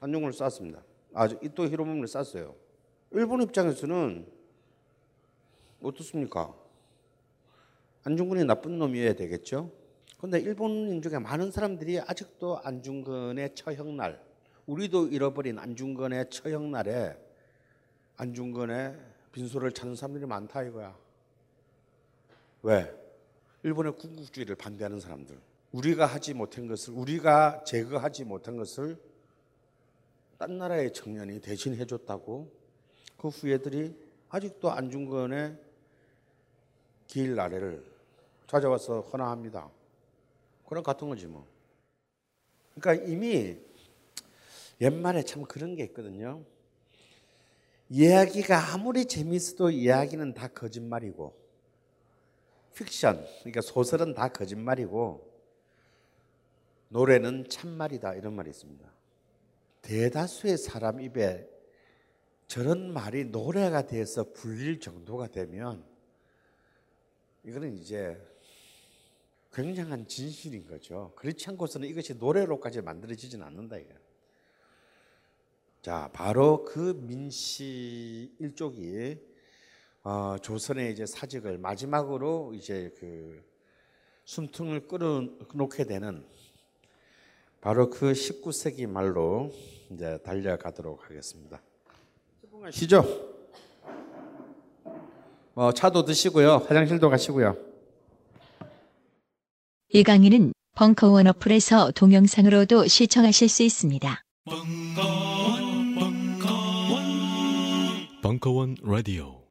안중근을 쐈습니다. 아, 이또 히로모를 쐈어요. 일본 입장에서는 어떻습니까? 안중근이 나쁜 놈이어야 되겠죠? 근데 일본인 중에 많은 사람들이 아직도 안중근의 처형날, 우리도 잃어버린 안중근의 처형날에 안중근의 빈소를 찾는 사람들이 많다 이거야. 왜? 일본의 군국주의를 반대하는 사람들. 우리가 하지 못한 것을 우리가 제거하지 못한 것을 딴 나라의 청년이 대신 해줬다고 그 후예들이 아직도 안중근의 길 아래를 찾아와서 헌화합니다. 그런 같은 거지 뭐. 그러니까 이미 옛말에 참 그런 게 있거든요. 이야기가 아무리 재밌어도 이야기는 다 거짓말이고 픽션, 그러니까 소설은 다 거짓말이고 노래는 참말이다 이런 말이 있습니다. 대다수의 사람 입에 저런 말이 노래가 돼서 불릴 정도가 되면 이거는 이제 굉장한 진실인 거죠. 그렇지 않고서는 이것이 노래로까지 만들어지진 않는다 이거. 자, 바로 그 민씨 일족이 어, 조선의 이제 사직을 마지막으로 이제 그 숨통을 끌어놓게 되는 바로 그 19세기 말로 이제 달려가도록 하겠습니다. 쉬죠. 어, 차도 드시고요. 화장실도 가시고요. 이 강의는 벙커원 어플에서 동영상으로도 시청하실 수 있습니다. 벙커원 라디오